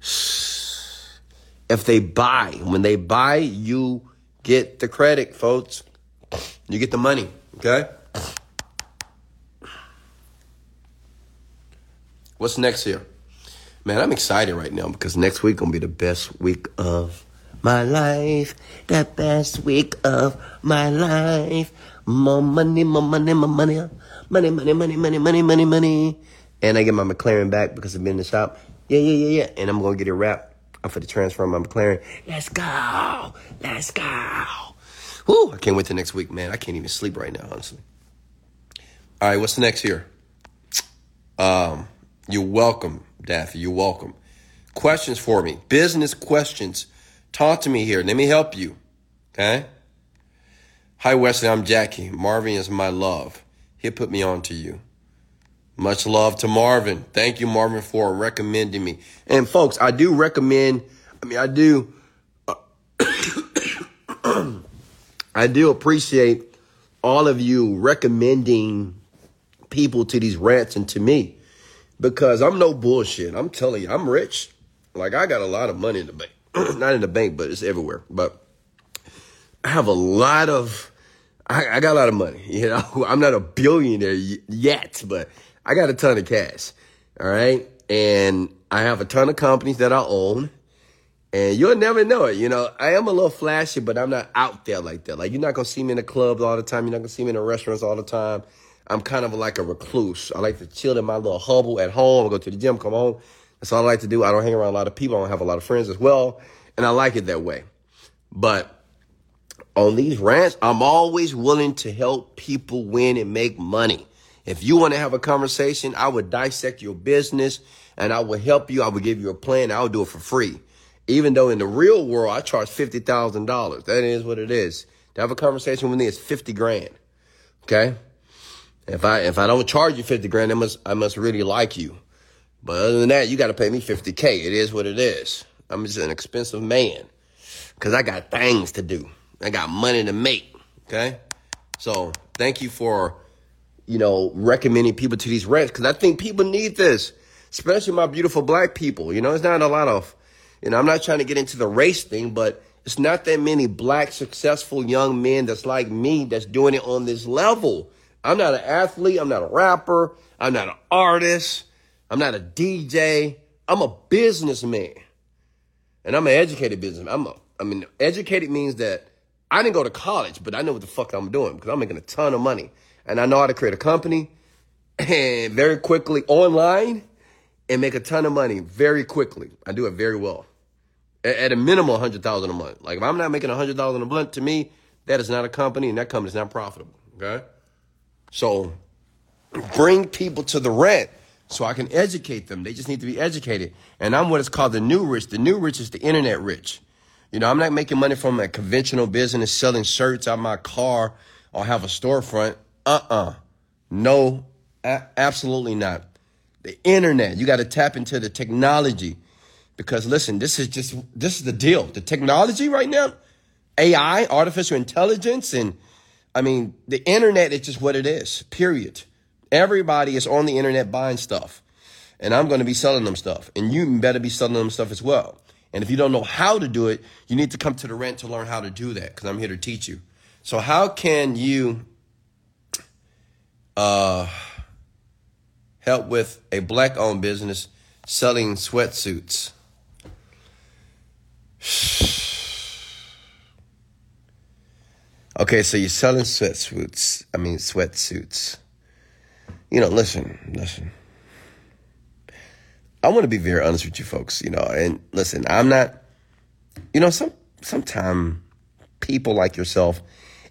If they buy, when they buy, you get the credit, folks. You get the money, okay? What's next here? Man, I'm excited right now because next week gonna be the best week of my life. The best week of my life. More money, more money, more money. Money, money, money, money, money, money, money. And I get my McLaren back because I've been in the shop. Yeah, yeah, yeah, yeah. And I'm gonna get it wrapped. I'm for the transfer my McLaren. Let's go. Let's go. Whoo, I can't wait to next week, man. I can't even sleep right now, honestly. All right, what's next here? Um, you're welcome, Daffy. You're welcome. Questions for me. Business questions. Talk to me here. Let me help you. Okay? Hi, Wesley. I'm Jackie. Marvin is my love. He put me on to you. Much love to Marvin. Thank you, Marvin, for recommending me. And folks, I do recommend, I mean, I do, uh, <coughs> I do appreciate all of you recommending people to these rants and to me because I'm no bullshit. I'm telling you, I'm rich. Like, I got a lot of money in the bank. <clears throat> Not in the bank, but it's everywhere. But I have a lot of, I, I got a lot of money. <laughs> You know, I'm not a billionaire yet, but I got a ton of cash. All right. And I have a ton of companies that I own. And you'll never know it. You know, I am a little flashy, but I'm not out there like that. Like, you're not going to see me in the clubs all the time. You're not going to see me in the restaurants all the time. I'm kind of like a recluse. I like to chill in my little hubble at home. Go to the gym, come home. That's all I like to do. I don't hang around a lot of people. I don't have a lot of friends as well. And I like it that way. But on these rants, I'm always willing to help people win and make money. If you want to have a conversation, I would dissect your business and I will help you. I will give you a plan. I will do it for free. Even though in the real world, I charge $50,000. That is what it is. To have a conversation with me is 50 grand. Okay. If I, if I don't charge you 50 grand, I must, I must really like you. But other than that, you got to pay me 50K. It is what it is. I'm just an expensive man because I got things to do. I got money to make. Okay. So thank you for, you know, recommending people to these rents because I think people need this, especially my beautiful black people. You know, it's not a lot of, you know, I'm not trying to get into the race thing, but it's not that many black successful young men that's like me that's doing it on this level. I'm not an athlete. I'm not a rapper. I'm not an artist. I'm not a DJ. I'm a businessman. And I'm an educated businessman. I'm a, I mean, educated means that I didn't go to college, but I know what the fuck I'm doing because I'm making a ton of money. And I know how to create a company and very quickly online and make a ton of money very quickly. I do it very well. At, a minimum, 100000 a month. Like if I'm not making 100000 a month, to me, that is not a company and that company is not profitable. Okay? So bring people to the rent so I can educate them. They just need to be educated. And I'm what is called the new rich. The new rich is the internet rich. You know, I'm not making money from a conventional business selling shirts out my car or have a storefront. Uh-uh. No, a- absolutely not. The internet, you got to tap into the technology because listen, this is just this is the deal. The technology right now, AI, artificial intelligence and I mean, the internet is just what it is. Period. Everybody is on the internet buying stuff. And I'm going to be selling them stuff. And you better be selling them stuff as well. And if you don't know how to do it, you need to come to the rent to learn how to do that because I'm here to teach you. So how can you uh, help with a black owned business selling sweatsuits? <sighs> Okay, so you're selling sweatsuits. I mean sweatsuits. You know, listen, listen. I want to be very honest with you folks, you know, and listen, I'm not, you know, some, sometimes people like yourself,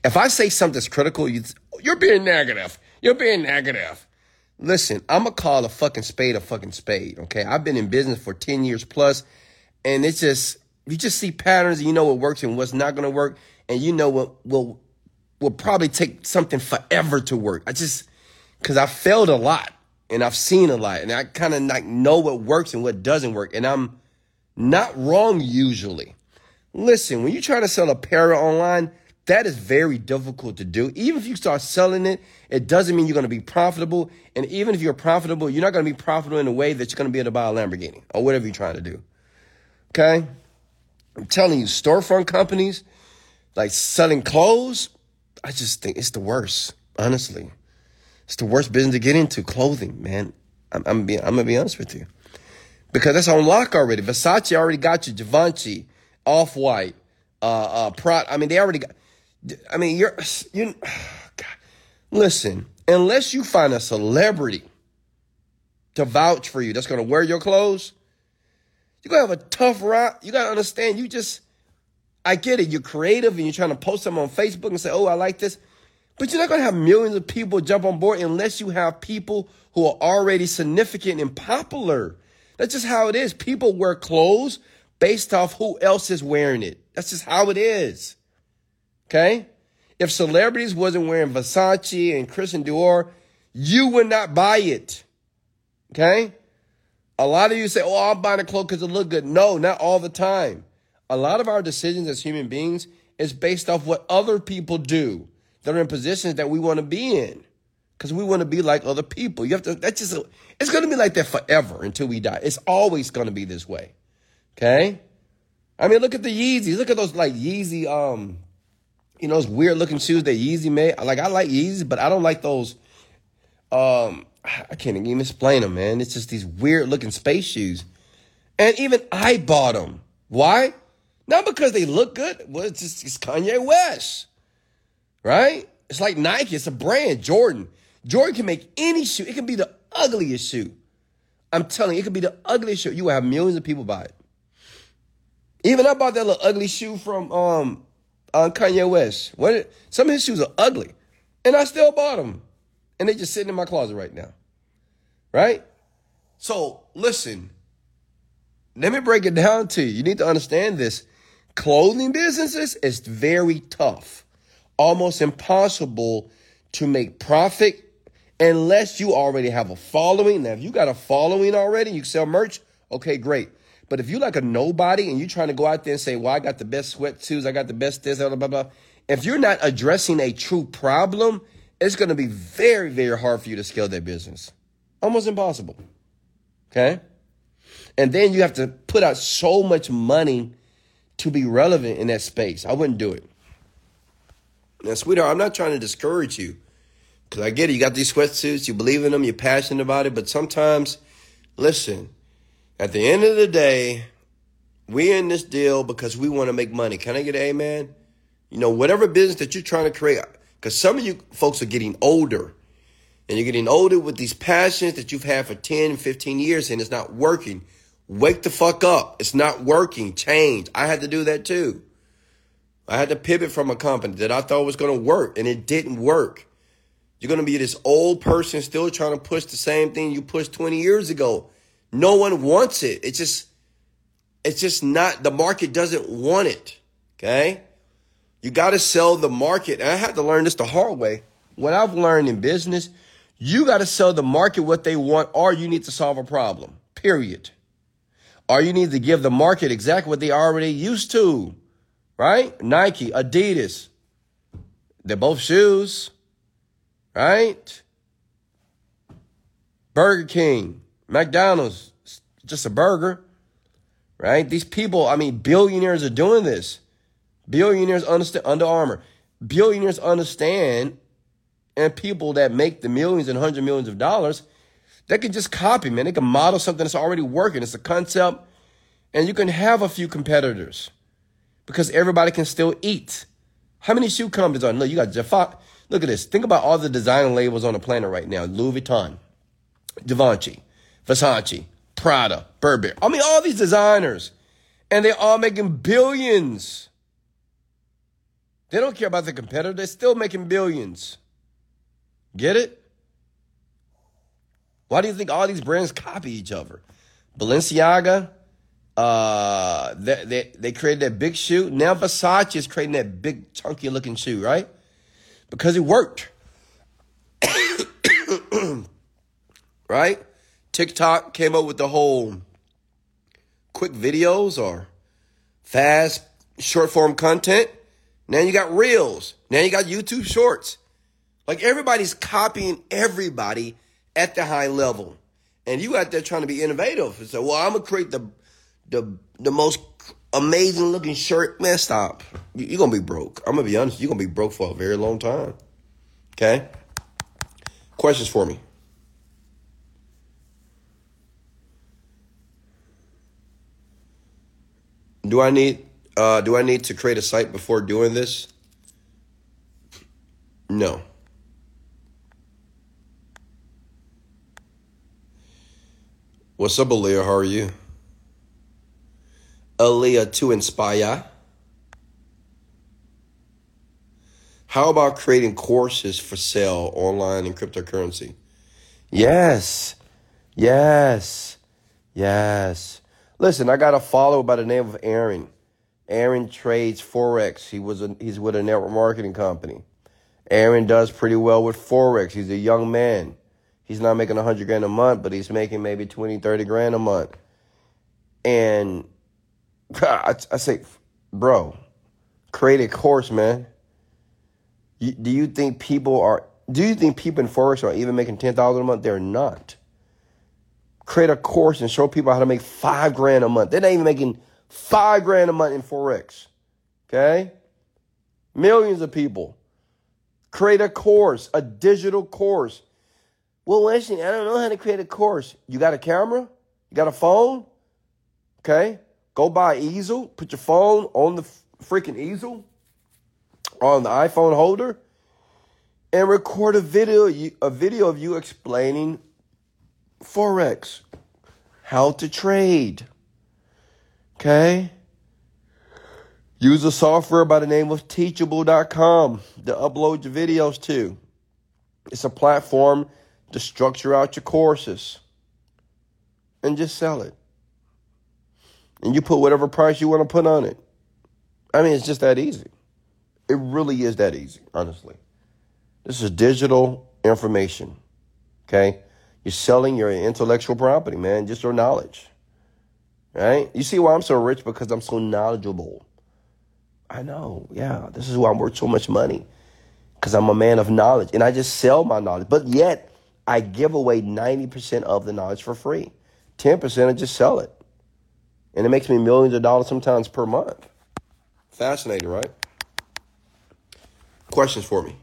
if I say something's critical, you, you're being negative. You're being negative. Listen, I'm gonna call a fucking spade a fucking spade. Okay, I've been in business for ten years plus, and it's just you just see patterns, and you know what works and what's not gonna work, and you know what will will probably take something forever to work. I just because I failed a lot and I've seen a lot and I kind of like know what works and what doesn't work. And I'm not wrong usually. Listen, when you try to sell a pair online, that is very difficult to do. Even if you start selling it, it doesn't mean you're going to be profitable. And even if you're profitable, you're not going to be profitable in a way that you're going to be able to buy a Lamborghini or whatever you're trying to do. Okay? I'm telling you, storefront companies, like selling clothes, I just think it's the worst, honestly. It's the worst business to get into, clothing, man. I'm, I'm, being, I'm gonna be honest with you. Because that's on lock already. Versace already got you, Givenchy, Off White, uh, uh, Prot. I mean, they already got. I mean, you're you. <sighs> Listen, unless you find a celebrity to vouch for you, that's gonna wear your clothes, you're gonna have a tough ride. You gotta understand. You just, I get it. You're creative and you're trying to post them on Facebook and say, "Oh, I like this." But you're not going to have millions of people jump on board unless you have people who are already significant and popular. That's just how it is. People wear clothes based off who else is wearing it. That's just how it is. Okay? If celebrities wasn't wearing Versace and Christian Dior, you would not buy it. Okay? A lot of you say, oh, I'm buying a clothes because it look good. No, not all the time. A lot of our decisions as human beings is based off what other people do that are in positions that we want to be in because we want to be like other people. You have to, that's just, a, it's going to be like that forever until we die. It's always going to be this way. Okay. I mean, look at the Yeezys. Look at those like Yeezy, um, you know, those weird looking shoes that Yeezy made. Like, I like Yeezy, but I don't like those, um, I can't even explain them, man. It's just these weird looking space shoes. And even I bought them. Why? Not because they look good. Well, it's just it's Kanye West. Right? It's like Nike, it's a brand, Jordan. Jordan can make any shoe. It can be the ugliest shoe. I'm telling you, it could be the ugliest shoe. You will have millions of people buy it. Even I bought that little ugly shoe from um on Kanye West. What some of his shoes are ugly. And I still bought them. And they just sitting in my closet right now. Right? So listen, let me break it down to you. You need to understand this. Clothing businesses is very tough, almost impossible to make profit unless you already have a following. Now, if you got a following already, you sell merch, okay, great. But if you like a nobody and you're trying to go out there and say, well, I got the best sweatsuits, I got the best this, blah, blah, blah. If you're not addressing a true problem, it's going to be very, very hard for you to scale that business. Almost impossible. Okay? And then you have to put out so much money to be relevant in that space. I wouldn't do it. Now, sweetheart, I'm not trying to discourage you. Because I get it. You got these sweatsuits, you believe in them, you're passionate about it. But sometimes, listen, at the end of the day, we're in this deal because we want to make money. Can I get an amen? You know, whatever business that you're trying to create, because some of you folks are getting older and you're getting older with these passions that you've had for 10, 15 years and it's not working. Wake the fuck up. It's not working. Change. I had to do that too. I had to pivot from a company that I thought was going to work and it didn't work. You're going to be this old person still trying to push the same thing you pushed 20 years ago. No one wants it. It's just, it's just not, the market doesn't want it. Okay. You got to sell the market. And I had to learn this the hard way. What I've learned in business, you got to sell the market what they want, or you need to solve a problem, period. Or you need to give the market exactly what they already used to, right? Nike, Adidas, they're both shoes, right? Burger King, McDonald's, just a burger, right? These people, I mean, billionaires are doing this. Billionaires understand Under Armour. Billionaires understand, and people that make the millions and hundred millions of dollars, they can just copy, man. They can model something that's already working. It's a concept, and you can have a few competitors because everybody can still eat. How many shoe companies are? Look, you got Jeff. Look at this. Think about all the design labels on the planet right now: Louis Vuitton, Givenchy, Versace, Prada, Burberry. I mean, all these designers, and they're all making billions. They don't care about the competitor. They're still making billions. Get it? Why do you think all these brands copy each other? Balenciaga, uh, they, they, they created that big shoe. Now Versace is creating that big, chunky looking shoe, right? Because it worked. <coughs> <coughs> right? TikTok came up with the whole quick videos or fast short form content. Now you got reels. Now you got YouTube shorts. Like everybody's copying everybody at the high level. And you out there trying to be innovative and say, well, I'm gonna create the the the most amazing looking shirt. Man, stop. You're gonna be broke. I'm gonna be honest, you're gonna be broke for a very long time. Okay? Questions for me. Do I need uh, do I need to create a site before doing this? No. What's up, Aaliyah? How are you? Aaliyah to inspire. How about creating courses for sale online in cryptocurrency? Yes. Yes. Yes. Listen, I got a follower by the name of Aaron. Aaron trades forex. He was a, he's with a network marketing company. Aaron does pretty well with forex. He's a young man. He's not making 100 grand a month, but he's making maybe 20, 30 grand a month. And <laughs> I, I say, bro, create a course, man. You, do you think people are, do you think people in forex are even making 10,000 a month? They're not. Create a course and show people how to make five grand a month. They're not even making Five grand a month in Forex. Okay? Millions of people. Create a course, a digital course. Well, listen, I don't know how to create a course. You got a camera? You got a phone? Okay? Go buy easel, put your phone on the freaking easel, on the iPhone holder, and record a video a video of you explaining forex, how to trade. Okay? Use a software by the name of teachable.com to upload your videos to. It's a platform to structure out your courses and just sell it. And you put whatever price you want to put on it. I mean, it's just that easy. It really is that easy, honestly. This is digital information. Okay? You're selling your intellectual property, man, just your knowledge. Right? You see why I'm so rich? Because I'm so knowledgeable. I know. Yeah. This is why I'm worth so much money. Because I'm a man of knowledge. And I just sell my knowledge. But yet, I give away 90% of the knowledge for free. 10% I just sell it. And it makes me millions of dollars sometimes per month. Fascinating, right? Questions for me?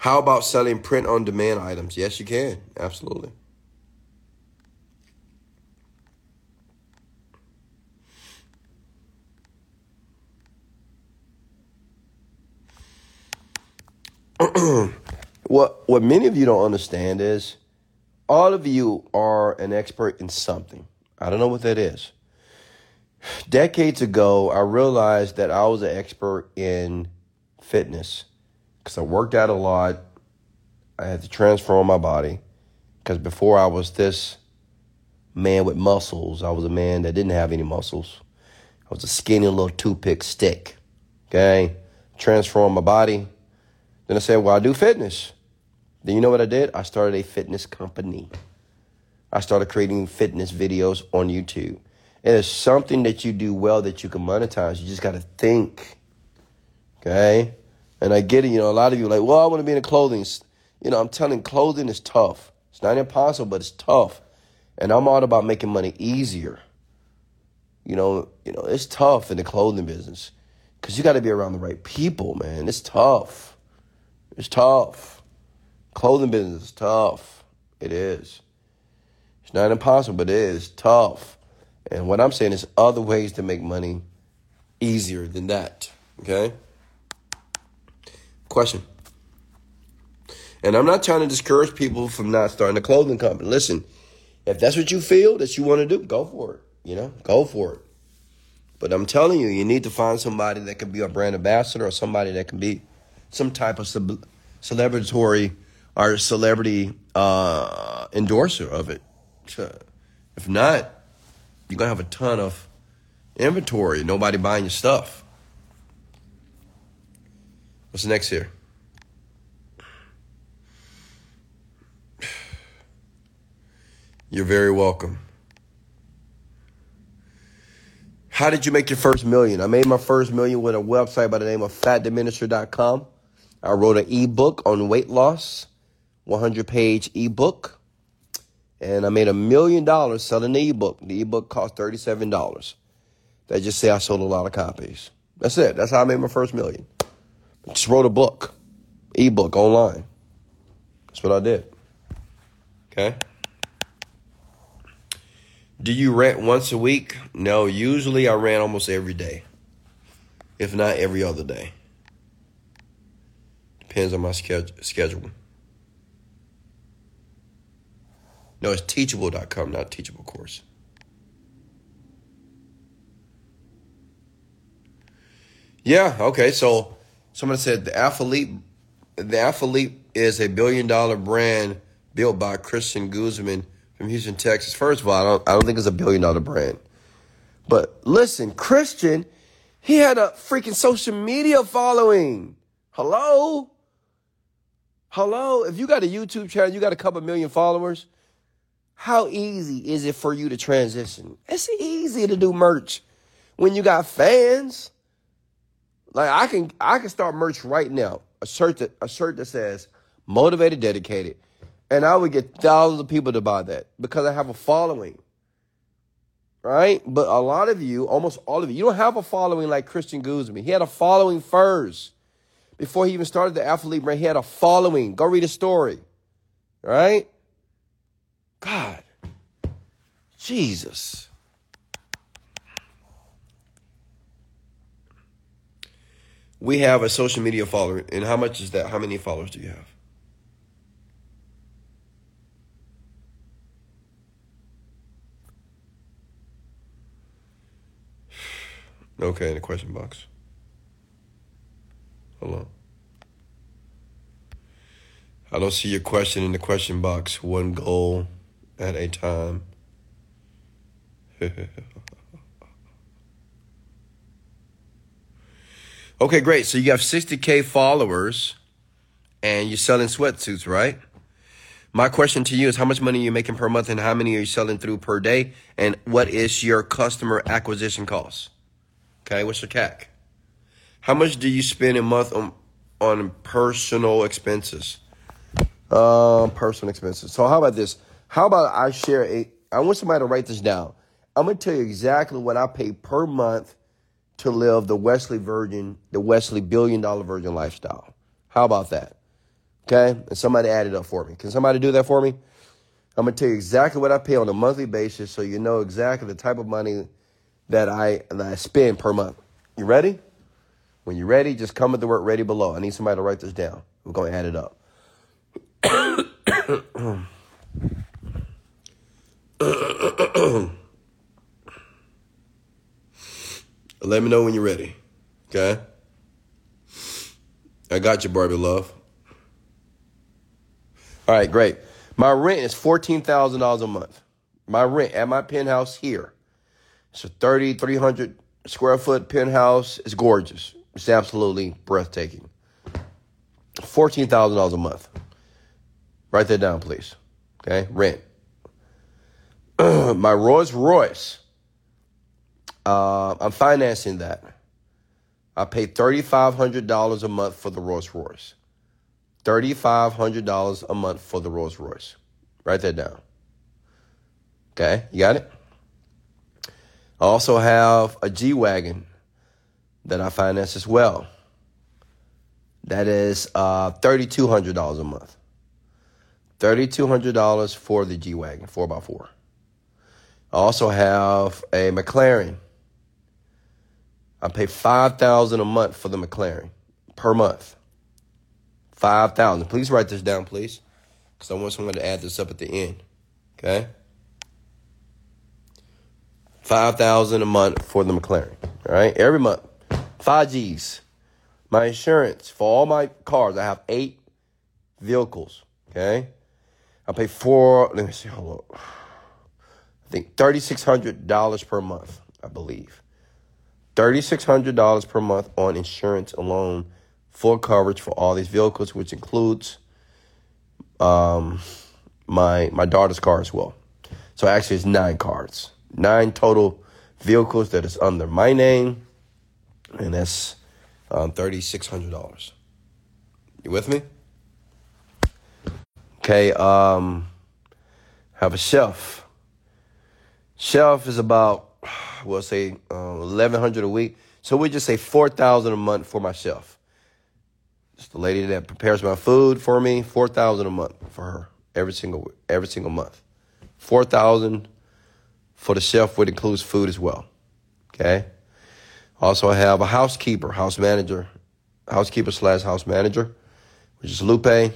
How about selling print on demand items? Yes, you can. Absolutely. <clears throat> what what many of you don't understand is all of you are an expert in something. I don't know what that is. Decades ago, I realized that I was an expert in fitness because I worked out a lot. I had to transform my body because before I was this man with muscles, I was a man that didn't have any muscles. I was a skinny little toothpick stick. Okay, transform my body. Then I said, "Well, I do fitness." Then you know what I did? I started a fitness company. I started creating fitness videos on YouTube. It is something that you do well that you can monetize. You just got to think. Okay? And I get it, you know, a lot of you like, well, I want to be in the clothing. You know, I'm telling clothing is tough. It's not impossible, but it's tough. And I'm all about making money easier. You know, you know, it's tough in the clothing business. Cause you gotta be around the right people, man. It's tough. It's tough. Clothing business is tough. It is. It's not impossible, but it is tough. And what I'm saying is other ways to make money easier than that. Okay? Question. And I'm not trying to discourage people from not starting a clothing company. Listen, if that's what you feel that you want to do, go for it. You know, go for it. But I'm telling you, you need to find somebody that can be a brand ambassador or somebody that can be some type of ce- celebratory or celebrity uh, endorser of it. If not, you're going to have a ton of inventory, nobody buying your stuff. What's next here? <sighs> You're very welcome. How did you make your first million? I made my first million with a website by the name of fatdiminisher.com. I wrote an ebook on weight loss, 100 page ebook, and I made a million dollars selling the ebook. The ebook cost $37. They just say I sold a lot of copies. That's it. That's how I made my first million. Just wrote a book, ebook online. That's what I did. Okay. Do you rant once a week? No, usually I rant almost every day, if not every other day. Depends on my schedule. No, it's teachable.com, not teachable course. Yeah, okay, so Someone said the Alphalete, the Alphalete is a billion dollar brand built by Christian Guzman from Houston, Texas. First of all, I don't, I don't think it's a billion dollar brand. But listen, Christian, he had a freaking social media following. Hello? Hello? If you got a YouTube channel, you got a couple million followers, how easy is it for you to transition? It's easy to do merch when you got fans. Like I can I can start merch right now. A shirt that a shirt that says motivated, dedicated. And I would get thousands of people to buy that because I have a following. right? But a lot of you, almost all of you, you don't have a following like Christian Guzman. He had a following first. Before he even started the Alphalete brand, he had a following. Go read his story. Right? God. Jesus. We have a social media follower. And how much is that? How many followers do you have? Okay, in the question box. Hello. I don't see your question in the question box. One goal at a time. <laughs> okay, great. So you have 60K followers and you're selling sweatsuits, right? My question to you is how much money are you making per month and how many are you selling through per day? And what is your customer acquisition cost? Okay, what's your CAC? How much do you spend a month on on personal expenses? Um, personal expenses. So how about this? How about I share a? I want somebody to write this down. I'm gonna tell you exactly what I pay per month to live the Wesley Virgin, the Wesley billion dollar virgin lifestyle. How about that? Okay, and somebody add it up for me. Can somebody do that for me? I'm gonna tell you exactly what I pay on a monthly basis, so you know exactly the type of money that I that I spend per month. You ready? When you're ready, just come with the word ready below. I need somebody to write this down. We're to add it up. Let me know when you're ready. Okay? I got you, Barbie Love. All right, great. My rent is $14,000 a month. My rent at my penthouse here it's a 30, 300 square foot penthouse. It's gorgeous. It's absolutely breathtaking. $14,000 a month. Write that down, please. Okay, rent. <clears throat> My Rolls Royce. Uh, I'm financing that. I pay $3,500 a month for the Rolls Royce. $3,500 a month for the Rolls Royce. Write that down. Okay, you got it? I also have a G Wagon that I finance as well. That is uh, $3,200 a month. $3,200 for the G Wagon, 4x4. I also have a McLaren. I pay 5000 a month for the McLaren per month. 5000 Please write this down, please. Because I want someone to add this up at the end. Okay? Five thousand a month for the McLaren. All right, every month. Five G's. My insurance for all my cars. I have eight vehicles. Okay, I pay four. Let me see. Hold on. I think thirty six hundred dollars per month. I believe thirty six hundred dollars per month on insurance alone, full coverage for all these vehicles, which includes um my my daughter's car as well. So actually, it's nine cars nine total vehicles that is under my name, and that's um, $3,600. You with me? Okay, um, have a shelf. Shelf is about, we'll say, uh, 1100 a week. So we just say 4000 a month for myself. It's the lady that prepares my food for me, 4000 a month for her every single every single month. 4000 for the chef, which includes food as well. Okay. Also, I have a housekeeper, house manager, housekeeper slash house manager, which is Lupe.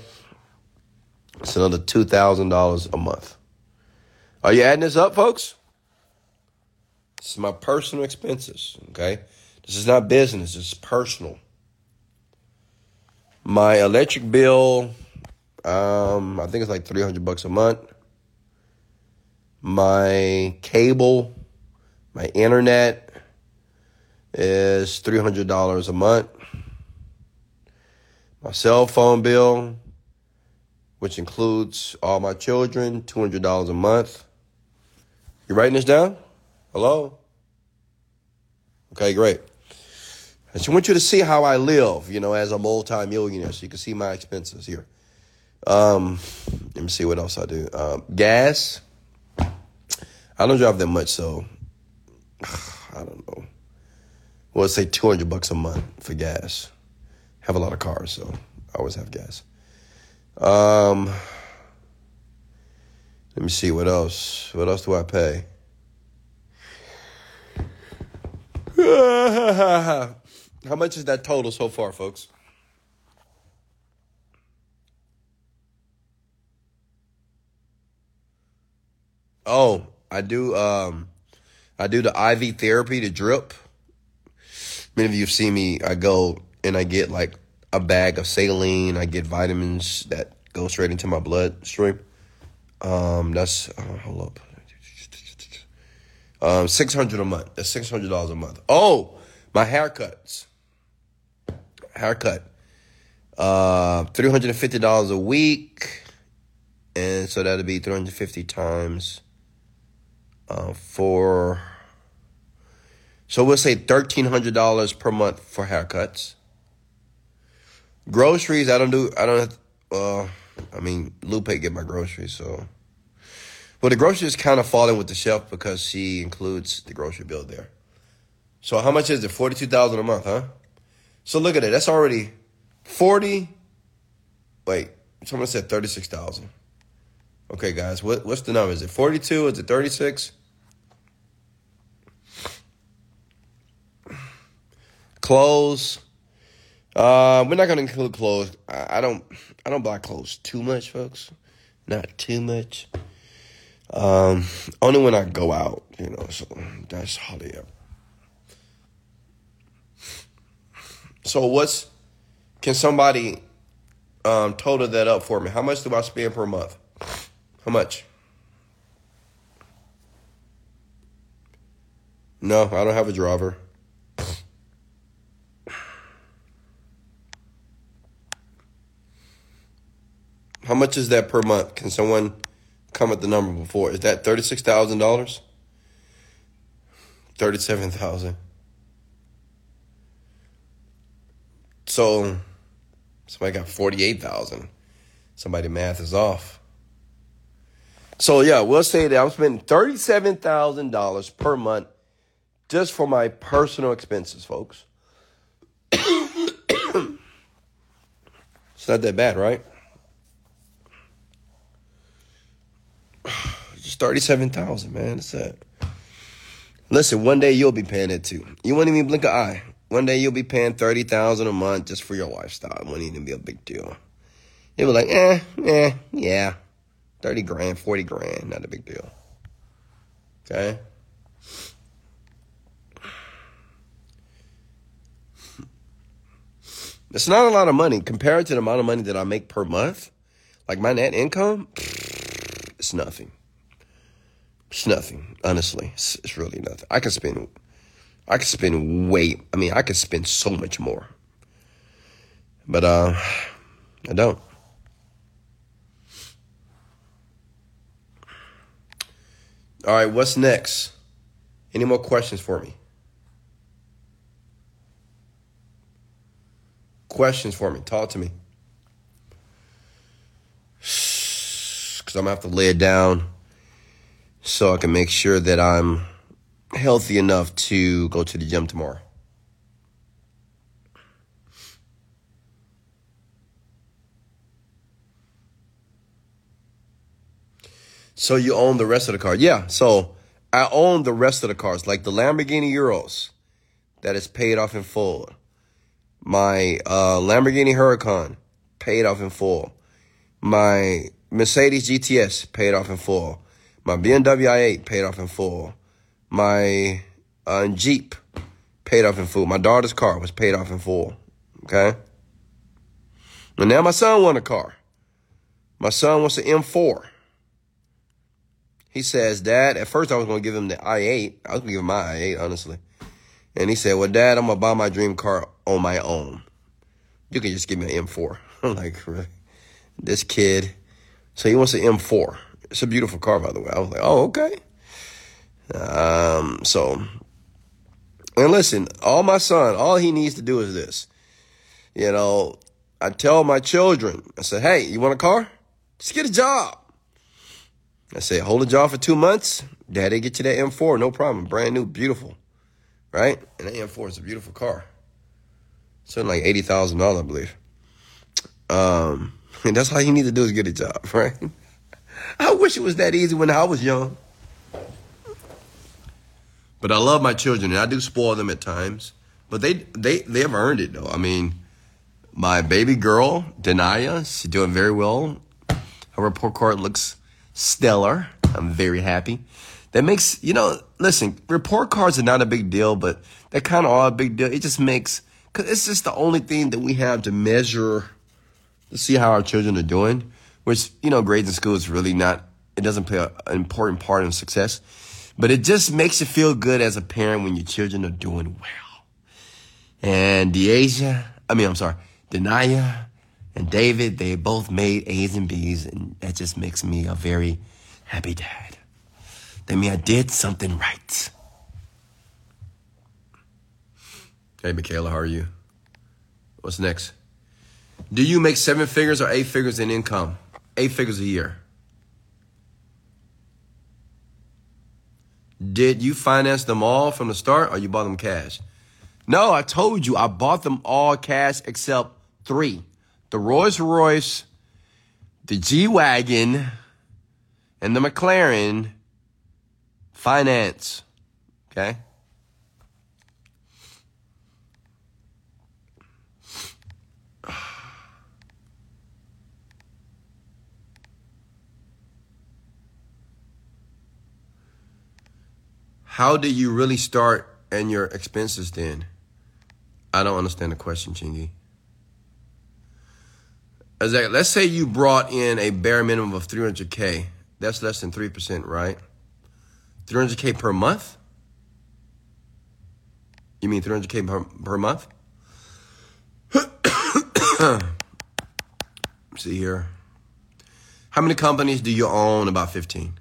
It's another two thousand dollars a month. Are you adding this up, folks? Is my personal expenses. Okay, this is not business. it's personal. My electric bill, um, I think it's like three hundred bucks a month my cable, my internet is $300 a month. My cell phone bill, which includes all my children, $200 a month. You writing this down? Hello? Okay, great. I just want you to see how I live, you know, as a multi-millionaire, so you can see my expenses here. Um, let me see what else I do. Um, gas, I don't drive that much, so <sighs> I don't know. Well, say 200 bucks a month for gas. Have a lot of cars, so I always have gas. Um, let me see what else. What else do I pay? <laughs> How much is that total so far, folks? Oh, I do. Um, I do the IV therapy, the drip. Many of you have seen me. I go and I get like a bag of saline. I get vitamins that go straight into my bloodstream. Um, that's uh, hold up. Um, six hundred a month. That's six hundred dollars a month. Oh, my haircuts. Haircut. Uh, three hundred and fifty dollars a week, and so that'll be three hundred fifty times uh, for. So we'll say thirteen hundred dollars per month for haircuts. Groceries, I don't do. I don't. Uh, I mean, Lupe get my groceries, so well, the grocery is kind of falling with the shelf because she includes the grocery bill there. So how much is it? Forty two thousand a month, huh? So look at it. That's already forty. Wait, someone said thirty six thousand. Okay, guys, what what's the number? Is it forty two? Is it thirty six? Clothes. Uh, we're not gonna include clothes. I, I don't. I don't buy clothes too much, folks. Not too much. Um, only when I go out, you know, so that's hardly ever. So what's can somebody um total that up for me? How much do I spend per month? How much? No, I don't have a driver. How much is that per month? Can someone come at the number before. Is that thirty six thousand dollars? Thirty seven thousand. So somebody got forty eight thousand. Somebody math is off. So yeah, we'll say that I'm spending thirty seven thousand dollars per month just for my personal expenses, folks. <coughs> it's not that bad, right? Thirty-seven thousand, man. That's it. Listen, one day you'll be paying it too. You won't even blink an eye. One day you'll be paying thirty thousand a month just for your lifestyle. It won't even be a big deal. You'll be like, eh, eh, yeah, thirty grand, forty grand, not a big deal. Okay. It's not a lot of money compared to the amount of money that I make per month. Like my net income, it's nothing. It's nothing, honestly. It's, it's really nothing. I could spend, I could spend way. I mean, I could spend so much more, but uh, I don't. All right, what's next? Any more questions for me? Questions for me? Talk to me. <sighs> Because I'm going to have to lay it down so I can make sure that I'm healthy enough to go to the gym tomorrow. So you own the rest of the car? Yeah. So I own the rest of the cars, like the Lamborghini Urus that is paid off in full. My uh, Lamborghini Huracan paid off in full. My Mercedes GTS paid off in full. My BMW i8 paid off in full. My uh, Jeep paid off in full. My daughter's car was paid off in full. Okay. And now my son wants a car. My son wants an M4. He says, Dad, at first I was going to give him the i8. I was going to give him my i8, honestly. And he said, Well, Dad, I'm going to buy my dream car on my own. You can just give me an M4. <laughs> I'm like, really? This kid. So he wants an M4. It's a beautiful car, by the way. I was like, oh, okay. Um, so, and listen, all my son, all he needs to do is this. You know, I tell my children, I said, hey, you want a car? Just get a job. I say, hold a job for two months. Daddy, get you that M4, no problem. Brand new, beautiful. Right? And that M4 is a beautiful car. Something like $80,000, I believe. Um, <laughs> and that's all you need to do is get a job, <laughs> right? I wish it was that easy when I was young. But I love my children and I do spoil them at times. But they they they have earned it though. I mean, my baby girl, Denaya, she's doing very well. Her report card looks stellar. I'm very happy. That makes, you know, listen, report cards are not a big deal, but they kind of are a big deal. It just makes, because it's just the only thing that we have to measure to see how our children are doing, which, you know, grades in school is really not, it doesn't play a, an important part in success. But it just makes you feel good as a parent when your children are doing well. And Deasia, I mean, I'm sorry, Denaya and David, they both made A's and B's, and that just makes me a very happy dad. That means I did something right. Hey, Michaela, how are you? What's next? Do you make seven figures or eight figures in income? Eight figures a year. Did you finance them all from the start or you bought them cash? No, I told you I bought them all cash except three the Rolls Royce, the G Wagon, and the McLaren finance. Okay? How do you really start and your expenses then? I don't understand the question, Chingy. That, let's say you brought in a bare minimum of 300K. That's less than 3%, right? 300K per month? You mean 300K per, per month? <coughs> See here. How many companies do you own? About 15.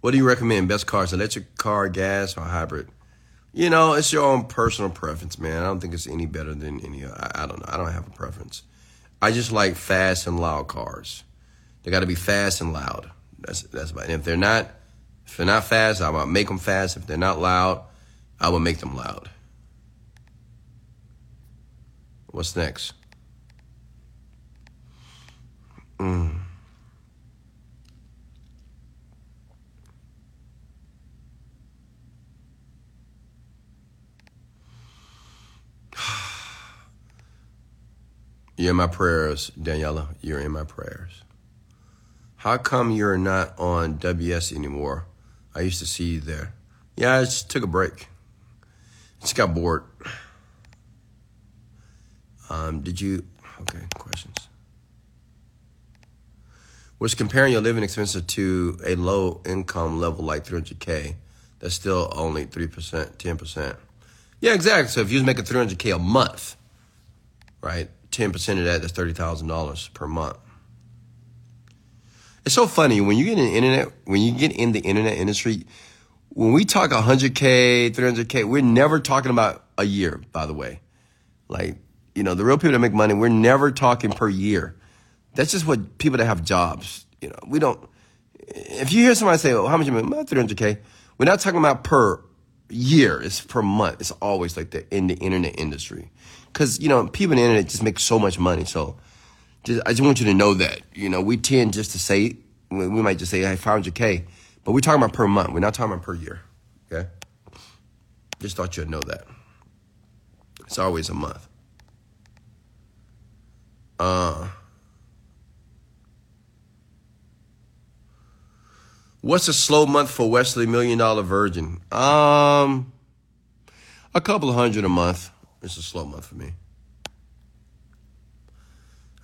What do you recommend? Best cars, electric car, gas, or hybrid? You know, it's your own personal preference, man. I don't think it's any better than any. I, I don't know. I don't have a preference. I just like fast and loud cars. They got to be fast and loud. That's that's about. It. And if they're not, if they're not fast, I will make them fast. If they're not loud, I will make them loud. What's next? Mm. You're in my prayers, Daniela. You're in my prayers. How come you're not on WS anymore? I used to see you there. Yeah, I just took a break. Just got bored. Um, did you? Okay, questions. Was comparing your living expenses to a low income level like 300K, that's still only 3%, 10%. Yeah, exactly. So if you was making 300K a month, right? 10% of that, that's $30,000 per month. It's so funny when you get in the internet, when you get in the internet industry, when we talk 100K, 300K, we're never talking about a year, by the way. Like, you know, the real people that make money, we're never talking per year. That's just what people that have jobs, you know, we don't, if you hear somebody say, oh, how much you make? 300K. We're not talking about per year. It's per month. It's always like that in the internet industry because you know people on the internet just make so much money. So just, I just want you to know that you know we tend just to say we might just say hey 500k, but we're talking about per month. We're not talking about per year. Okay, just thought you'd know that. It's always a month. Uh. What's a slow month for Wesley Million Dollar Virgin? Um, a couple hundred a month. It's a slow month for me.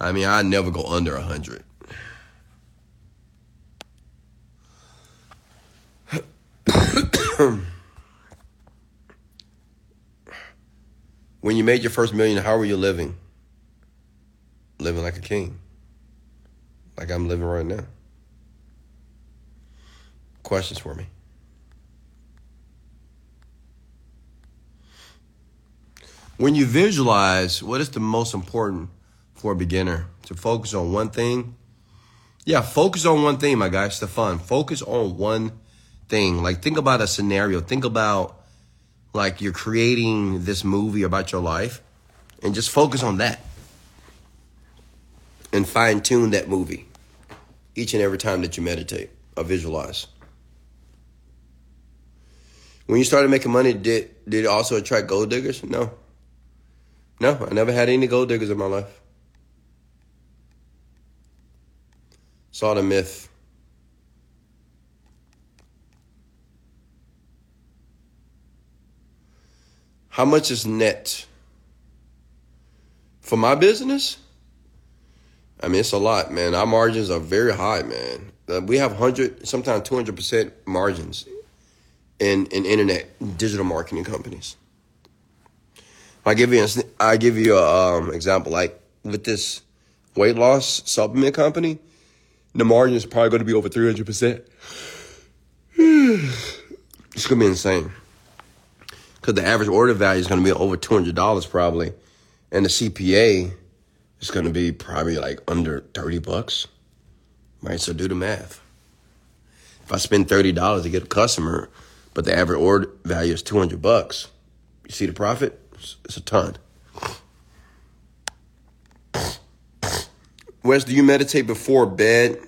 I mean, I never go under 100. when you made your first million, how were you living? Living like a king. Like I'm living right now. Questions for me? When you visualize, what is the most important for a beginner? To focus on one thing Yeah, focus on one thing, my guy, Stefan. Focus on one thing. Like, think about a scenario. Think about, like, you're creating this movie about your life and just focus on that and fine tune that movie each and every time that you meditate or visualize. When you started making money, did did it also attract gold diggers? No. No, I never had any gold diggers in my life. Saw the myth. How much is net? For my business? I mean, it's a lot, man. Our margins are very high, man. Uh, we have 100, sometimes 200% margins in, in internet digital marketing companies. I give you a, I give you a um, example like with this weight loss supplement company, the margin is probably going to be over 300%. <sighs> it's going to be insane. Because the average order value is going to be over $200 probably. And the CPA is going to be probably like under 30 bucks. Right? So do the math. If I spend $30 to get a customer, but the average order value is 200 bucks, you see the profit? It's a ton. Wes, do you meditate before bed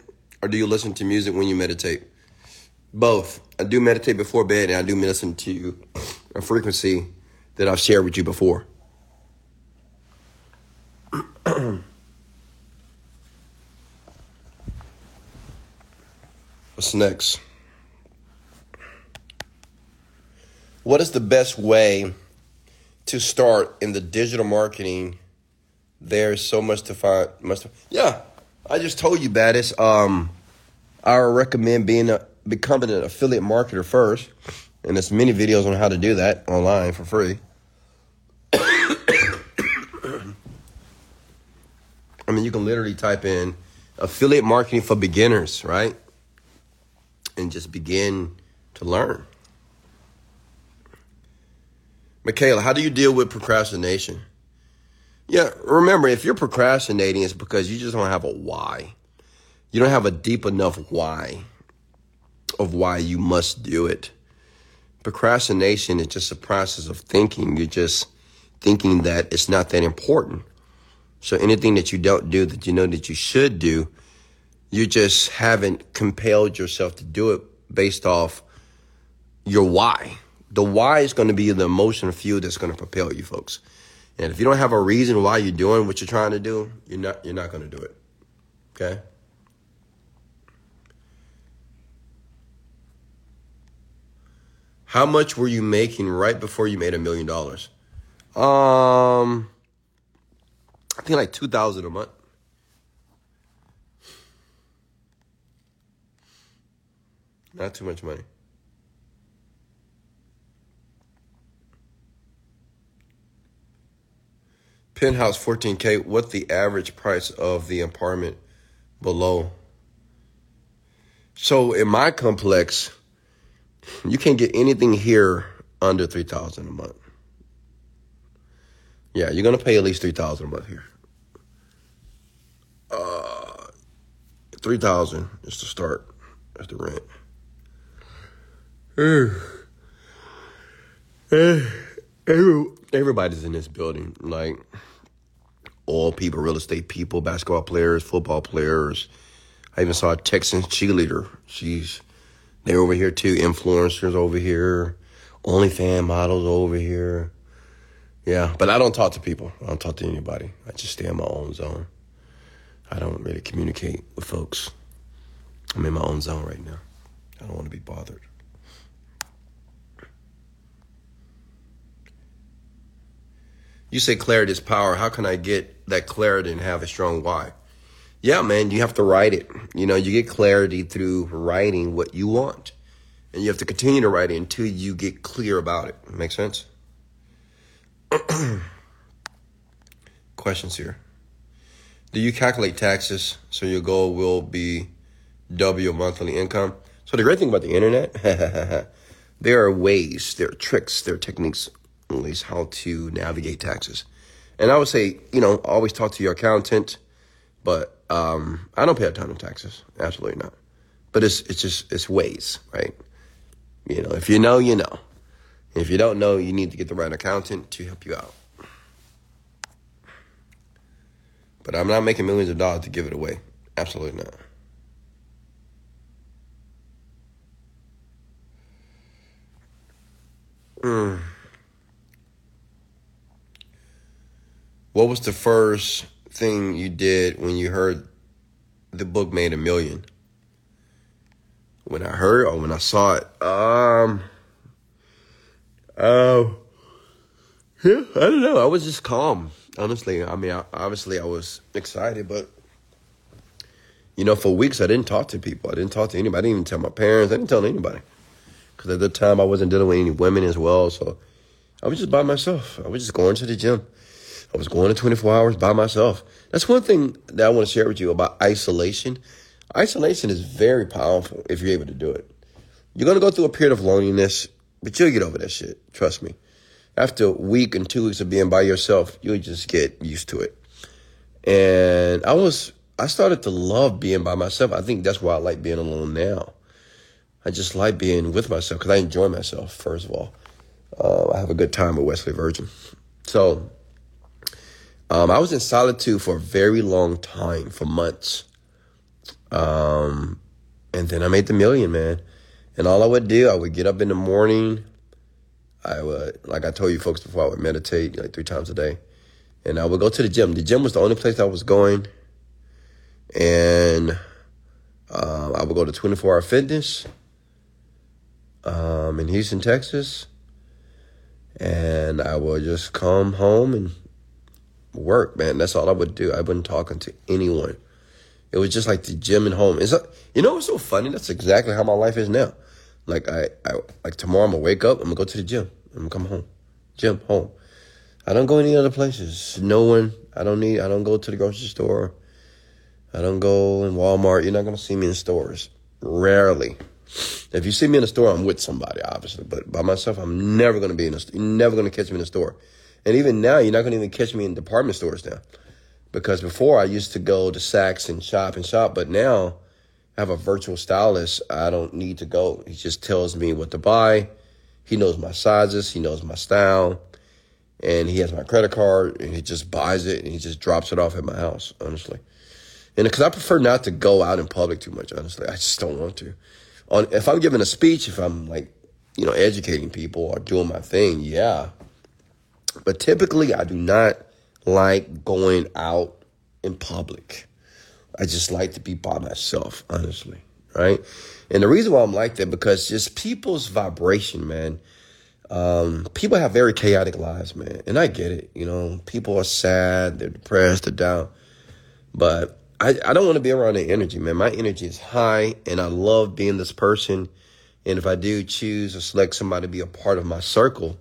or do you listen to music when you meditate? Both. I do meditate before bed and I do listen to a frequency that I've shared with you before. <clears throat> What's next? What is the best way to start in the digital marketing? There's so much to find. Much to, yeah, I just told you, Baddest. Um, I recommend being a becoming an affiliate marketer first, and there's many videos on how to do that online for free. <coughs> I mean, you can literally type in affiliate marketing for beginners, right? And just begin to learn. Michaela, how do you deal with procrastination? Yeah, remember, if you're procrastinating, it's because you just don't have a why. You don't have a deep enough why of why you must do it. Procrastination is just a process of thinking. You're just thinking that it's not that important. So anything that you don't do that you know that you should do, you just haven't compelled yourself to do it based off your why. The why is going to be the emotional fuel that's going to propel you, folks. And if you don't have a reason why you're doing what you're trying to do, you're not you're not going to do it. Okay? How much were you making right before you made a million dollars? Um I think like 2000 a month. Not too much money. Penthouse 14K, what the average price of the apartment below? So in my complex, you can't get anything here under 3000 a month. Yeah, you're gonna pay at least three thousand a month here. Uh, three thousand is the start. That's the rent. Everybody's in this building, like all people, real estate people, basketball players, football players. I even saw a Texan cheerleader. She's they're over here too. Influencers over here, OnlyFans models over here. Yeah, but I don't talk to people. I don't talk to anybody. I just stay in my own zone. I don't really communicate with folks. I'm in my own zone right now. I don't want to be bothered. You say clarity is power. How can I get that clarity and have a strong why? Yeah, man, you have to write it. You know, you get clarity through writing what you want. And you have to continue to write it until you get clear about it. Make sense? <clears throat> Questions here. Do you calculate taxes so your goal will be double your monthly income? So the great thing about the internet, <laughs> there are ways, there are tricks, there are techniques, at least how to navigate taxes. And I would say, you know, always talk to your accountant, but um, I don't pay a ton of taxes. Absolutely not. But it's it's just it's ways, right? You know, if you know, you know. If you don't know, you need to get the right accountant to help you out. But I'm not making millions of dollars to give it away. Absolutely not. Mm. What was the first thing you did when you heard the book made a million? When I heard or when I saw it? Um, um, yeah, I don't know. I was just calm, honestly. I mean, I, obviously, I was excited, but you know, for weeks I didn't talk to people. I didn't talk to anybody. I didn't even tell my parents. I didn't tell anybody because at the time I wasn't dealing with any women as well. So I was just by myself. I was just going to the gym. I was going to 24 hours by myself. That's one thing that I want to share with you about isolation. Isolation is very powerful if you're able to do it. You're going to go through a period of loneliness, but you'll get over that shit. Trust me. After a week and two weeks of being by yourself, you'll just get used to it. And I was, I started to love being by myself. I think that's why I like being alone now. I just like being with myself because I enjoy myself, first of all. Uh, I have a good time with Wesley Virgin. So um, I was in solitude for a very long time, for months. Um, and then I made the million, man. And all I would do, I would get up in the morning. I would, like I told you folks before, I would meditate like three times a day. And I would go to the gym. The gym was the only place I was going. And um, I would go to 24 Hour Fitness um, in Houston, Texas. And I would just come home and work, man. That's all I would do. I wasn't talking to anyone. It was just like the gym and home. It's you know what's so funny? That's exactly how my life is now. Like I, I like tomorrow I'm gonna wake up, I'm gonna go to the gym. I'm gonna come home. Gym, home. I don't go any other places. No one. I don't need I don't go to the grocery store. I don't go in Walmart. You're not gonna see me in stores. Rarely. If you see me in a store, I'm with somebody, obviously. But by myself, I'm never gonna be in a you're never gonna catch me in a store. And even now, you're not going to even catch me in department stores now. Because before I used to go to Saks and shop and shop, but now I have a virtual stylist. I don't need to go. He just tells me what to buy. He knows my sizes. He knows my style. And he has my credit card and he just buys it and he just drops it off at my house, honestly. And because I prefer not to go out in public too much, honestly. I just don't want to. On If I'm giving a speech, if I'm like, you know, educating people or doing my thing, yeah, but typically, I do not like going out in public. I just like to be by myself, honestly, right? And the reason why I'm like that because just people's vibration, man. Um, people have very chaotic lives, man, and I get it. You know, people are sad, they're depressed, they're down, but I, I don't want to be around their energy, man. My energy is high, and I love being this person. And if I do choose or select somebody to be a part of my circle,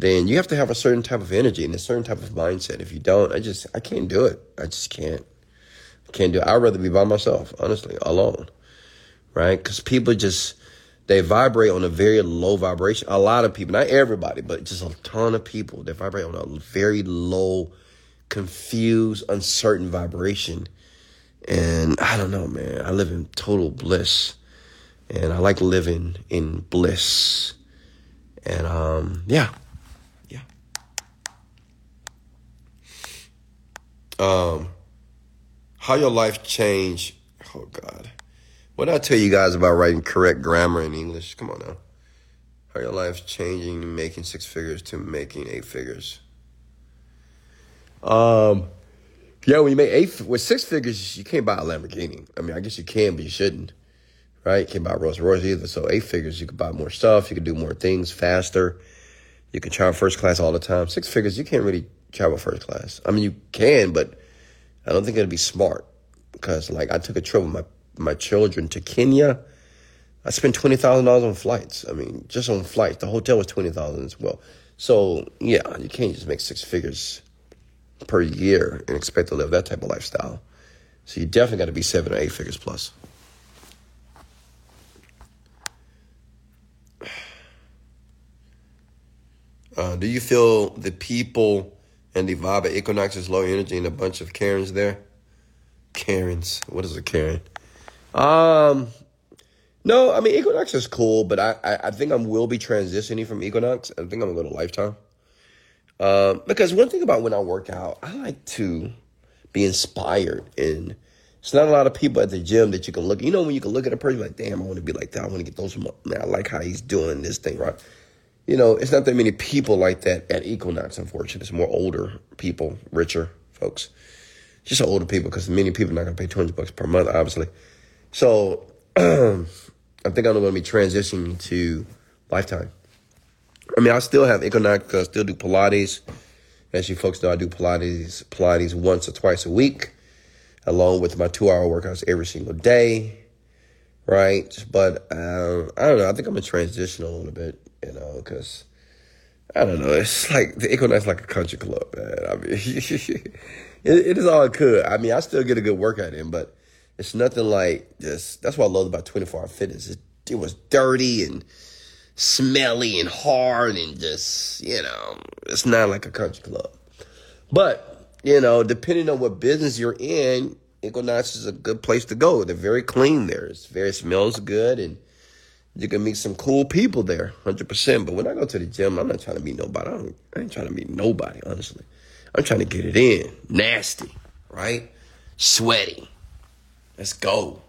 then you have to have a certain type of energy and a certain type of mindset. If you don't, I just I can't do it. I just can't. I can't do it. I'd rather be by myself, honestly, alone. Right? Because people just they vibrate on a very low vibration. A lot of people, not everybody, but just a ton of people, they vibrate on a very low, confused, uncertain vibration. And I don't know, man. I live in total bliss. And I like living in bliss. And um, yeah. Um, how your life changed. Oh God, what did I tell you guys about writing correct grammar in English? Come on now. How your life changing, making six figures to making eight figures. Um, yeah, when you make eight with six figures, you can't buy a Lamborghini. I mean, I guess you can, but you shouldn't. Right? You can't buy Rolls Royce either. So eight figures, you can buy more stuff. You can do more things faster. You can travel first class all the time. Six figures, you can't really travel first class. I mean, you can, but I don't think it'd be smart because, like, I took a trip with my my children to Kenya. I spent twenty thousand dollars on flights. I mean, just on flights. The hotel was twenty thousand as well. So yeah, you can't just make six figures per year and expect to live that type of lifestyle. So you definitely got to be seven or eight figures plus. <sighs> Uh, do you feel the people and the vibe at Equinox is low energy and a bunch of Karens there. Karens. What is a Karen? Um, no, I mean Equinox is cool, but I, I, I think I'm will be transitioning from Equinox. I think I'm gonna go to Lifetime. Um, because one thing about when I work out, I like to be inspired, and it's not a lot of people at the gym that you can look. You know, when you can look at a person like, damn, I want to be like that. I want to get those. Man, I like how he's doing this thing, right? You know, it's not that many people like that at Equinox. Unfortunately, it's more older people, richer folks, just older people, because many people are not gonna pay two hundred bucks per month, obviously. So <clears throat> I think I'm going to be transitioning to Lifetime. I mean, I still have Equinox, I still do Pilates. As you folks know, I do Pilates, Pilates once or twice a week, along with my two-hour workouts every single day, right? But uh, I don't know. I think I'm gonna transition a little bit, you know, because I don't know. It's like the Equinox, like a country club, man. I mean, <laughs> it, it is all could. I mean, I still get a good workout in, but it's nothing like just. That's what I love about 24 Hour Fitness. It, it was dirty and smelly and hard and just you know, it's not like a country club. But you know, depending on what business you're in, Equinox is a good place to go. They're very clean there. It's very smells good and you can meet some cool people there, hundred percent. But when I go to the gym, I'm not trying to meet nobody. I, I ain't trying to meet nobody, honestly. I'm trying to get it in, nasty, right? Sweaty. Let's go.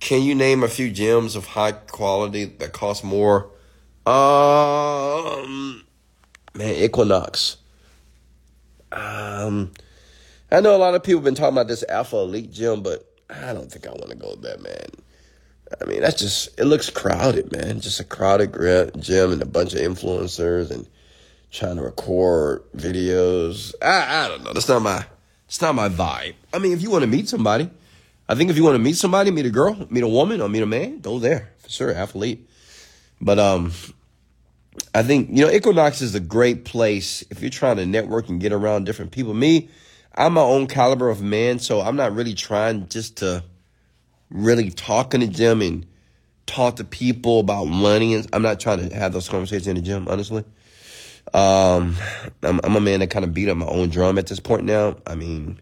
Can you name a few gyms of high quality that cost more? Um, man, Equinox. Um, I know a lot of people have been talking about this Alphalete gym, but I don't think I want to go there, man. I mean, that's just, it looks crowded, man. Just a crowded gym and a bunch of influencers and trying to record videos. I, I don't know. That's not my, it's not my vibe. I mean, if you want to meet somebody, I think if you want to meet somebody, meet a girl, meet a woman, or meet a man, go there for sure. Athlete, but um, I think you know Equinox is a great place if you're trying to network and get around different people. Me, I'm my own caliber of man, so I'm not really trying just to really talking to the gym and talk to people about money. And I'm not trying to have those conversations in the gym, honestly. Um, I'm, I'm a man that kind of beat up my own drum at this point now. I mean,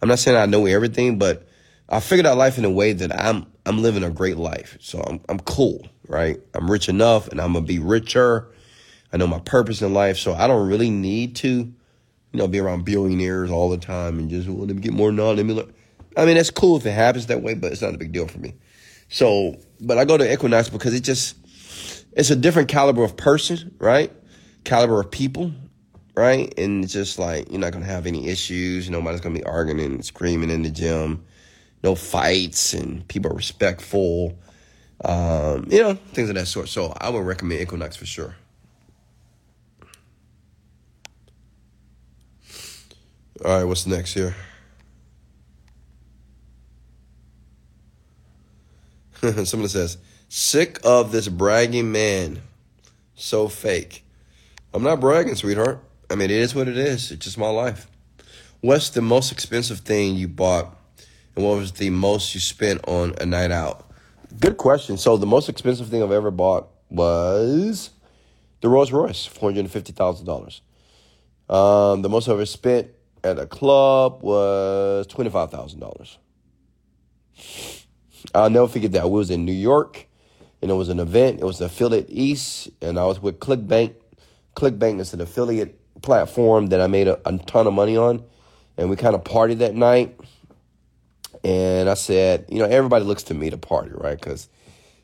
I'm not saying I know everything, but I figured out life in a way that I'm I'm living a great life. So I'm I'm cool, right? I'm rich enough, and I'm gonna be richer. I know my purpose in life, so I don't really need to, you know, be around billionaires all the time and just want to get more knowledge. I mean, that's cool if it happens that way, but it's not a big deal for me. So, but I go to Equinox because it just it's a different caliber of person, right? caliber of people, right? And it's just like you're not gonna have any issues. Nobody's gonna be arguing and screaming in the gym. No fights, and people are respectful. Um, you know, things of that sort. So I would recommend Equinox for sure. All right, what's next here? <laughs> Someone says, sick of this bragging man. So fake. I'm not bragging, sweetheart. I mean, it is what it is. It's just my life. What's the most expensive thing you bought, and what was the most you spent on a night out? Good question. So the most expensive thing I've ever bought was the Rolls Royce, four hundred and fifty thousand dollars. Um, the most I ever spent at a club was twenty five thousand dollars. I'll never forget that. We was in New York, and it was an event. It was Affiliate East, and I was with ClickBank ClickBank is an affiliate platform that I made a, a ton of money on. And we kind of partied that night. And I said, you know, everybody looks to me to party, right? Because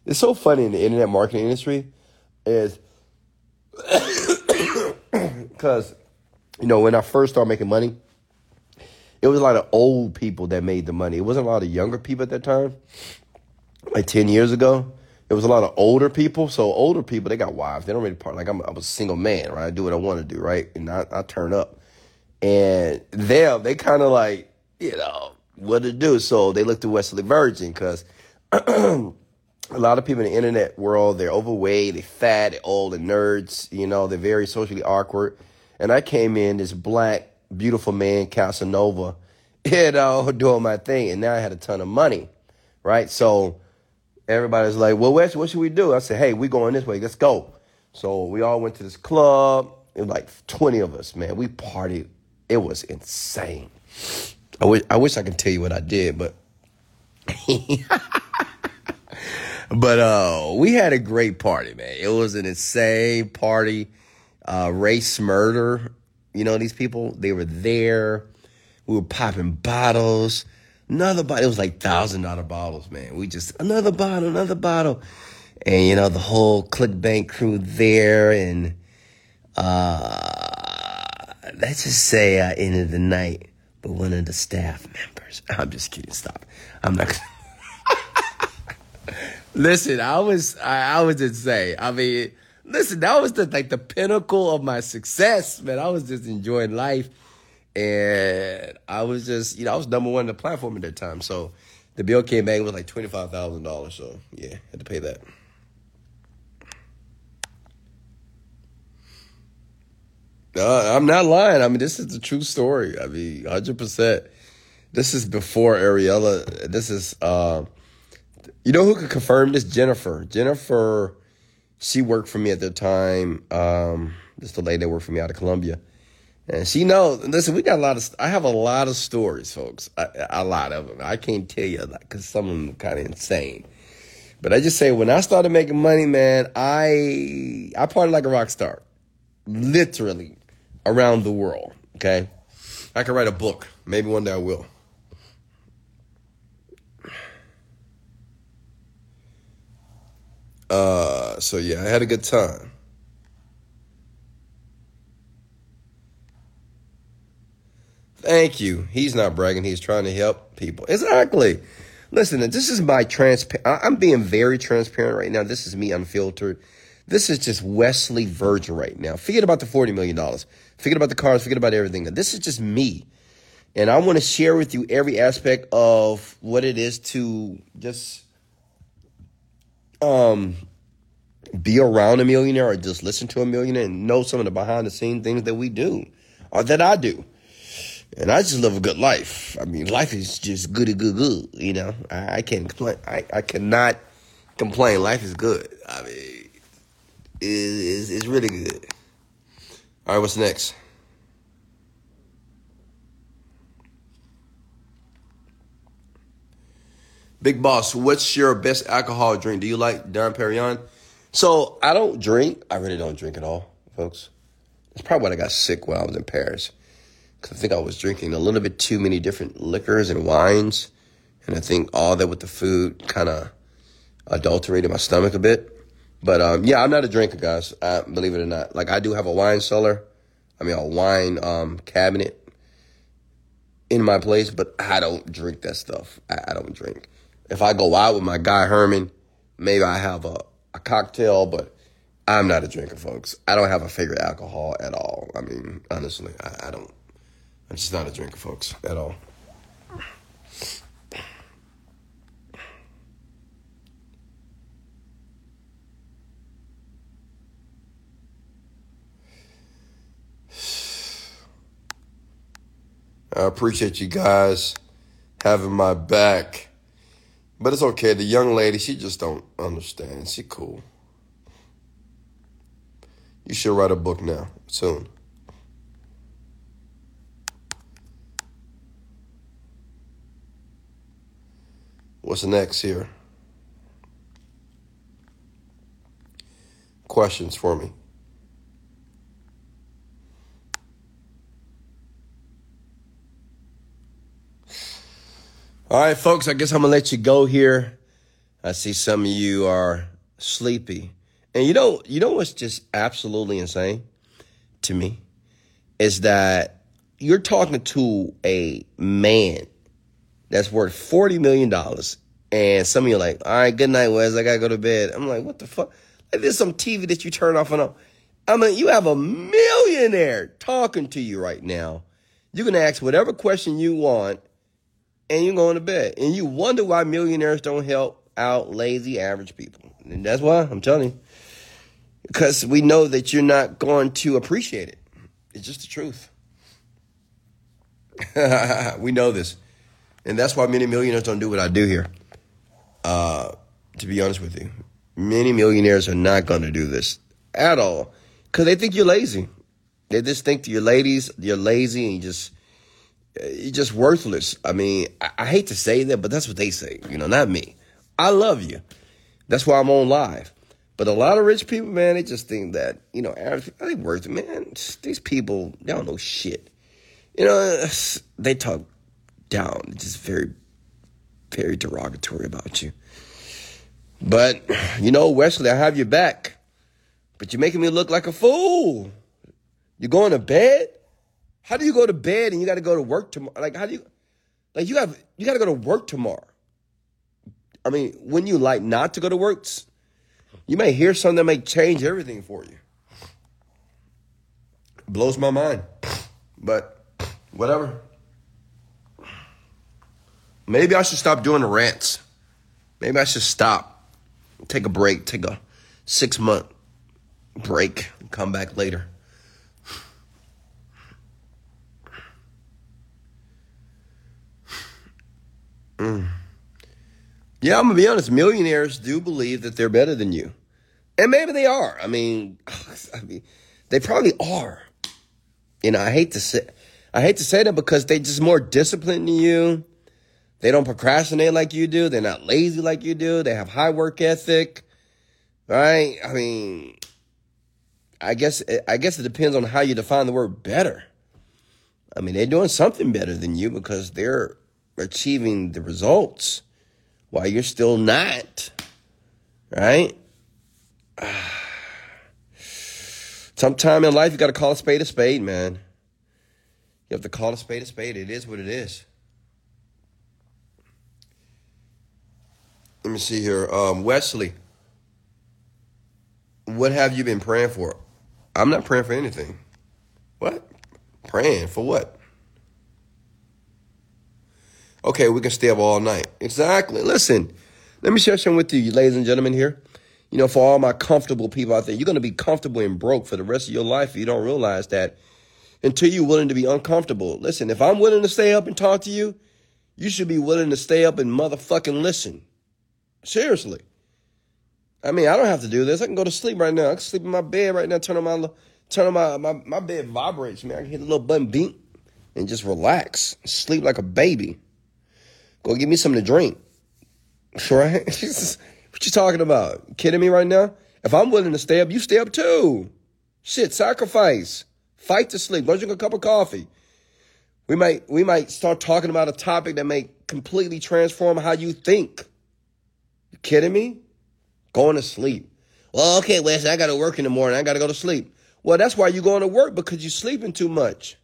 it's so funny in the internet marketing industry is <coughs> because, you know, when I first started making money, it was a lot of old people that made the money. It wasn't a lot of younger people at that time, like 10 years ago it was a lot of older people. So older people, they got wives. They don't really part. Like I'm, I'm a single man, right? I do what I want to do, right? And I, I turn up. And them, they kind of like, you know, what to do. So they look to Wesley Virgin because <clears throat> a lot of people in the internet world, they're overweight, they're fat, they're old, and nerds. You know, they're very socially awkward. And I came in this black, beautiful man, Casanova, <laughs> you know, doing my thing. And now I had a ton of money, right? So everybody's like, well, what, should we do? I said, hey, we going this way. Let's go. So we all went to this club. It was like 20 of us, man. We partied. It was insane. I wish I wish I could tell you what I did, but <laughs> but uh we had a great party, man. It was an insane party. Uh Ray Smurder, you know these people, they were there. We were popping bottles. Another bottle. It was like thousand dollar bottles, man. We just another bottle, another bottle. And you know, the whole ClickBank crew there and uh let's just say I ended the night but one of the staff members. <laughs> I'm just kidding. Stop. I'm not. <laughs> listen, I was I, I was insane. I mean, listen, that was the like the pinnacle of my success, man. I was just enjoying life, and I was just you know I was number one in the platform at that time. So the bill came back was like twenty five thousand dollars. So yeah, had to pay that. Uh, I'm not lying. I mean, this is the true story. I mean, 100%. This is before Ariella. This is, uh, you know who could confirm this? Jennifer. Jennifer, she worked for me at the time. Um, this the lady that worked for me out of Colombia. And she knows, listen, we got a lot of, I have a lot of stories, folks. A, lot of them. I can't tell you, because some of them are kind of insane. But I just say, when I started making money, man, I, I parted like a rock star. Literally around the world. Okay, I could write a book. Maybe one day I will. Uh, so yeah, I had a good time. Thank you. He's not bragging. He's trying to help people. Exactly. Listen, this is my transparent. I'm being very transparent right now. This is me unfiltered. This is just Wesley Virgin right now. Forget about the $40 million. Forget about the cars. Forget about everything. This is just me. And I want to share with you every aspect of what it is to just um, be around a millionaire or just listen to a millionaire and know some of the behind the scenes things that we do or that I do. And I just live a good life. I mean, life is just goody good, good. You know, I, I can't complain. I, I cannot complain. Life is good. I mean, is is really good. All right, what's next? Big boss, what's your best alcohol drink? Do you like Dom Perignon? So I don't drink. I really don't drink at all, folks. That's probably why I got sick when I was in Paris. Because I think I was drinking a little bit too many different liquors and wines. And I think all that with the food kind of adulterated my stomach a bit. But um, yeah, I'm not a drinker, guys. I, believe it or not. Like I do have a wine cellar. I mean, a wine um, cabinet in my place, but I don't drink that stuff. I, I, don't drink. If I go out with my guy Herman, maybe I have a, a cocktail, but I'm not a drinker, folks. I don't have a favorite alcohol at all. I mean, honestly, I, I don't. I'm just not a drinker, folks, at all. I appreciate you guys having my back. But it's okay. The young lady, she just don't understand. She cool. You should write a book now, soon. What's next here? Questions for me. All right, folks, I guess I'm going to let you go here. I see some of you are sleepy. And you know, you know what's just absolutely insane to me is that you're talking to a man that's worth $40 million. And some of you are like, all right, good night, Wes. I got to go to bed. I'm like, what the fuck? Like, there's some TV that you turn off and on. I mean, you have a millionaire talking to you right now. You can ask whatever question you want and you're going to bed. And you wonder why millionaires don't help out lazy average people. And that's why I'm telling you. Because we know that you're not going to appreciate it. It's just the truth. <laughs> we know this. And that's why many millionaires don't do what I do here. Uh, to be honest with you, many millionaires are not going to do this at all because they think you're lazy. They just think you're ladies, you're lazy, and you just you're just worthless. I mean, I, I hate to say that, but that's what they say. You know, not me. I love you. That's why I'm on live. But a lot of rich people, man, they just think that, you know, average they worth it, man. These people, they don't know shit. You know, they talk down, It's just very, very derogatory about you. But, you know, Wesley, I have your back. But you're making me look like a fool. You're going to bed? How do you go to bed and you got to go to work tomorrow? Like, how do you, like, you have, you got to go to work tomorrow. I mean, when you like not to go to work, you may hear something that may change everything for you. Blows my mind. But whatever. Maybe I should stop doing the rants. Maybe I should stop. Take a break. Take a six month break. Come back later. Mm. Yeah, I'm gonna be honest. Millionaires do believe that they're better than you, and maybe they are. I mean, <sighs> I mean, they probably are. You know, I hate to say, I hate to say that because they just more disciplined than you. They don't procrastinate like you do. They're not lazy like you do. They have high work ethic, right? I mean, I guess I guess it depends on how you define the word better. I mean, they're doing something better than you because they're achieving the results while you're still not. Right? <sighs> Sometime in life, you got to call a spade a spade, man. You have to call a spade a spade. It is what it is. Let me see here. Um, Wesley, what have you been praying for? I'm not praying for anything. What? Praying for what? Okay, we can stay up all night. Exactly. Listen, let me share something with you, ladies and gentlemen, here. You know, for all my comfortable people out there, you're going to be comfortable and broke for the rest of your life if you don't realize that until you're willing to be uncomfortable. Listen, if I'm willing to stay up and talk to you, you should be willing to stay up and motherfucking listen. Seriously. I mean, I don't have to do this. I can go to sleep right now. I can sleep in my bed right now, turn on my turn on my my, my bed vibrates, man. I can hit a little button beat and just relax. Sleep like a baby. Go give me something to drink. <laughs> Right? <laughs> what you talking about? Kidding me right now? If I'm willing to stay up, you stay up too. Shit, sacrifice. Fight to sleep. Go drink a cup of coffee. We might we might start talking about a topic that may completely transform how you think. You kidding me? Going to sleep. Well, okay, Wes, I gotta work in the morning. I gotta go to sleep. Well, that's why you're going to work because you're sleeping too much.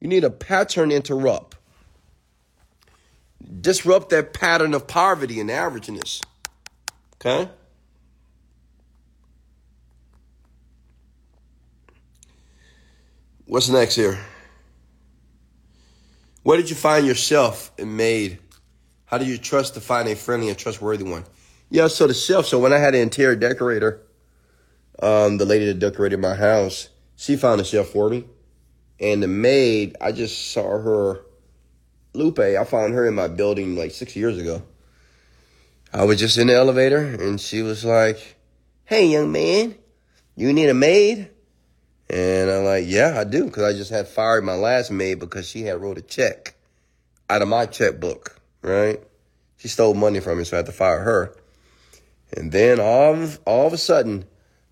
You need a pattern interrupt disrupt that pattern of poverty and averageness. Okay? What's next here? Where did you find yourself and made? How do you trust to find a friendly and trustworthy one? Yeah, so the shelf. So when I had an interior decorator, um, the lady that decorated my house, she found a shelf for me. And the maid, I just saw her Lupe, I found her in my building like six years ago. I was just in the elevator and she was like, Hey, young man, you need a maid? And I'm like, Yeah, I do, because I just had fired my last maid because she had wrote a check out of my checkbook, right? She stole money from me, so I had to fire her. And then all of, all of a sudden,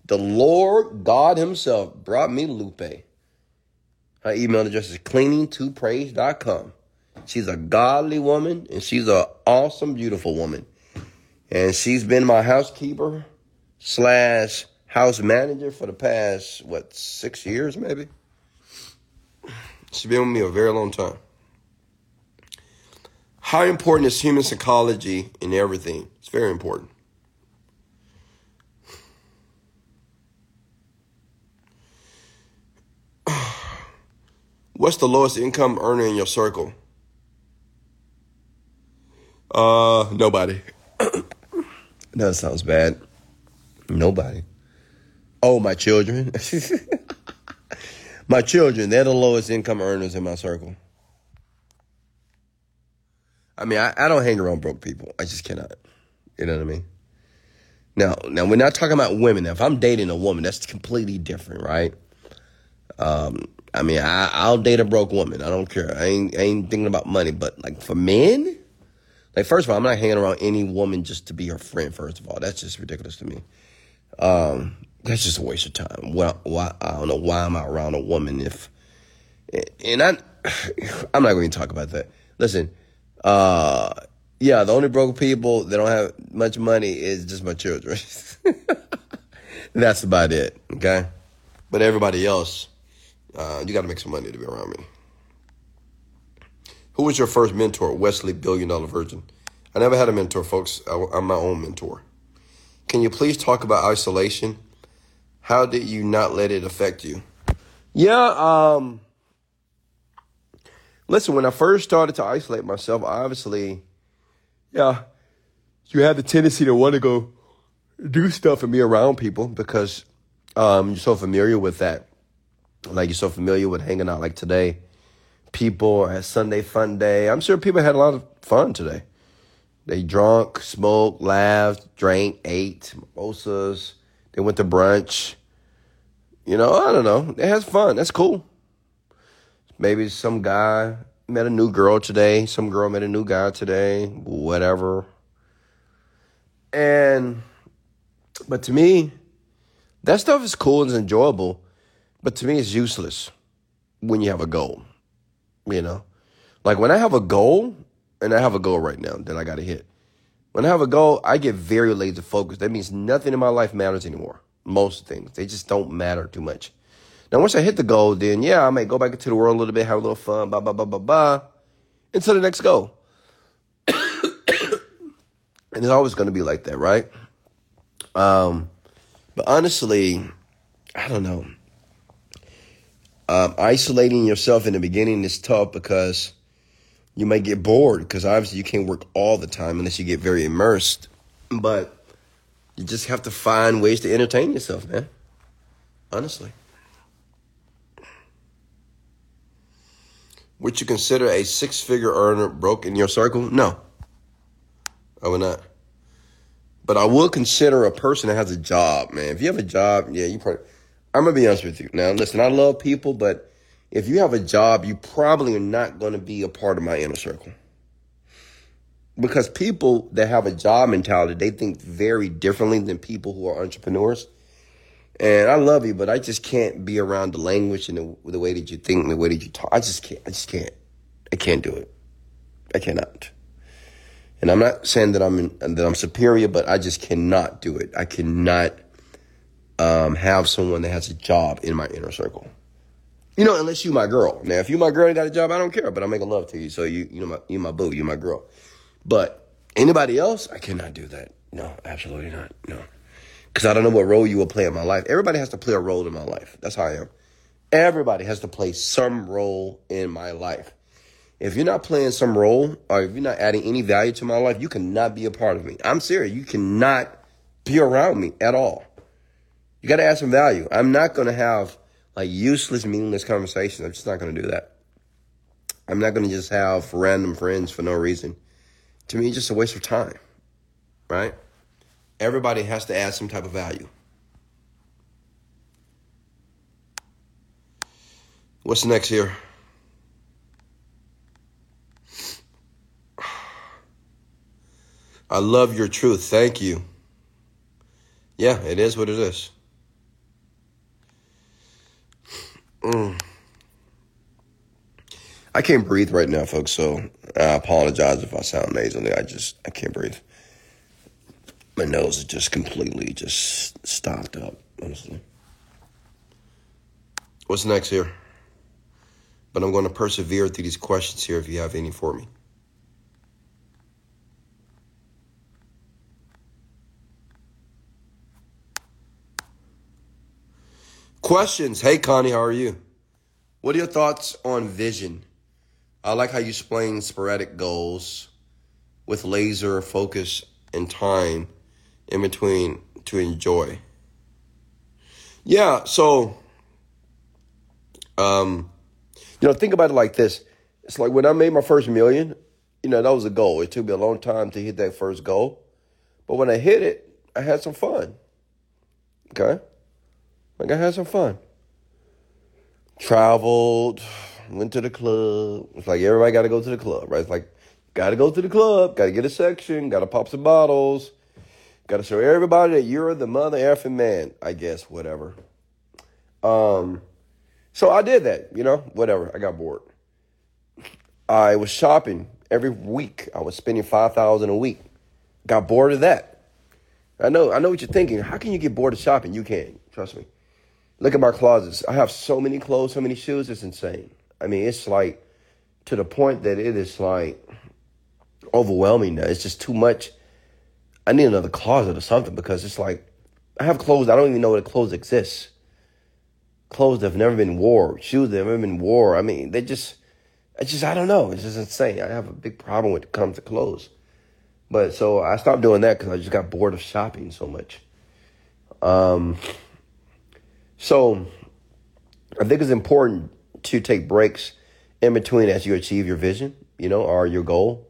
the Lord God Himself brought me Lupe. Her email address is cleaning2praise.com. She's a godly woman and she's an awesome, beautiful woman. And she's been my housekeeper slash house manager for the past, what, six years maybe? She's been with me a very long time. How important is human psychology in everything? It's very important. <sighs> What's the lowest income earner in your circle? Uh, nobody. <coughs> that sounds bad. Nobody. Oh, my children. <laughs> my children, they're the lowest income earners in my circle. I mean, I, I don't hang around broke people. I just cannot. You know what I mean? Now, now we're not talking about women. Now, if I'm dating a woman, that's completely different, right? Um, I mean, I, I'll date a broke woman. I don't care. I ain't, I ain't thinking about money. But like for men, like first of all, I'm not hanging around any woman just to be her friend. First of all, that's just ridiculous to me. Um, that's just a waste of time. Well, why I don't know why I'm out around a woman if, and I, <sighs> I'm not going to talk about that. Listen, uh, yeah, the only broke people that don't have much money is just my children. <laughs> That's about it. Okay, but everybody else, uh, you got to make some money to be around me. Who was your first mentor? Wesley, billion dollar virgin. I never had a mentor, folks. I'm my own mentor. Can you please talk about isolation? How did you not let it affect you? Yeah, um, listen, when I first started to isolate myself, obviously, yeah, you have the tendency to want to go do stuff and be around people because um, you're so familiar with that. Like you're so familiar with hanging out like today. People at Sunday fun day. I'm sure people had a lot of fun today. They drunk, smoked, laughed, drank, ate mimosas. They went to brunch. You know, I don't know. They had fun. That's cool. Maybe some guy met a new girl today. Some girl met a new guy today. Whatever. And, but to me, that stuff is cool and enjoyable. But to me, it's useless when you have a goal. You know, like when I have a goal, and I have a goal right now that I got to hit. When I have a goal, I get very laser focused. That means nothing in my life matters anymore. Most things, they just don't matter too much. Now, once I hit the goal, then yeah, I may go back into the world a little bit, have a little fun, blah, blah, blah, blah, blah, until the next goal. <coughs> and it's always going to be like that, right? Um, but honestly, I don't know. Um, isolating yourself in the beginning is tough because you might get bored because obviously you can't work all the time unless you get very immersed. But you just have to find ways to entertain yourself, man. Honestly. Would you consider a six figure earner broke in your circle? No. I would not. But I would consider a person that has a job, man. If you have a job, yeah, you probably. I'm gonna be honest with you. Now, listen, I love people, but if you have a job, you probably are not gonna be a part of my inner circle. Because people that have a job mentality, they think very differently than people who are entrepreneurs. And I love you, but I just can't be around the language and the, the way that you think and the way that you talk. I just can't. I just can't. I can't do it. I cannot. And I'm not saying that I'm in, that I'm superior, but I just cannot do it. I cannot um, have someone that has a job in my inner circle. You know, unless you my girl. Now, if you my girl and got a job, I don't care. But I'm making love to you, so you you know my you my boo, you my girl. But anybody else, I cannot do that. No, absolutely not. No because I don't know what role you will play in my life. Everybody has to play a role in my life. That's how I am. Everybody has to play some role in my life. If you're not playing some role or if you're not adding any value to my life, you cannot be a part of me. I'm serious. You cannot be around me at all. You got to add some value. I'm not going to have like useless, meaningless conversations. I'm just not going to do that. I'm not going to just have random friends for no reason. To me, it's just a waste of time, right? everybody has to add some type of value. What's next here? I love your truth. Thank you. Yeah, it is what it is. Mm. I can't breathe right now, folks, so I apologize if I sound nasally. I just I can't breathe my nose is just completely just stopped up, honestly. What's next here? But I'm going to persevere through these questions here if you have any for me. Questions. Hey, Connie, how are you? What are your thoughts on vision? I like how you explain sporadic goals with laser focus and time in between to enjoy. Yeah, so um you know, think about it like this. It's like when I made my first million, you know, that was a goal. It took me a long time to hit that first goal. But when I hit it, I had some fun. Okay? Like I had some fun. traveled, went to the club. It's like everybody got to go to the club, right? It's like, got to go to the club, got to get a section, got to pop some bottles, got to show everybody that you're the mother effing man, I guess, whatever. Um, so I did that, you know, whatever. I got bored. I was shopping every week. I was spending five thousand a week. Got bored of that. I know, I know what you're thinking. How can you get bored of shopping? You can, trust me. Look at my closets. I have so many clothes, so many shoes. It's insane. I mean, it's like to the point that it is like overwhelming now. It's just too much. I need another closet or something because it's like I have clothes. I don't even know what clothes exist. Clothes that have never been worn, shoes that have never been worn. I mean, they just, it's just, I don't know. It's just insane. I have a big problem when it comes to clothes. But so I stopped doing that because I just got bored of shopping so much. Um, so I think it's important to take breaks in between as you achieve your vision, you know, or your goal.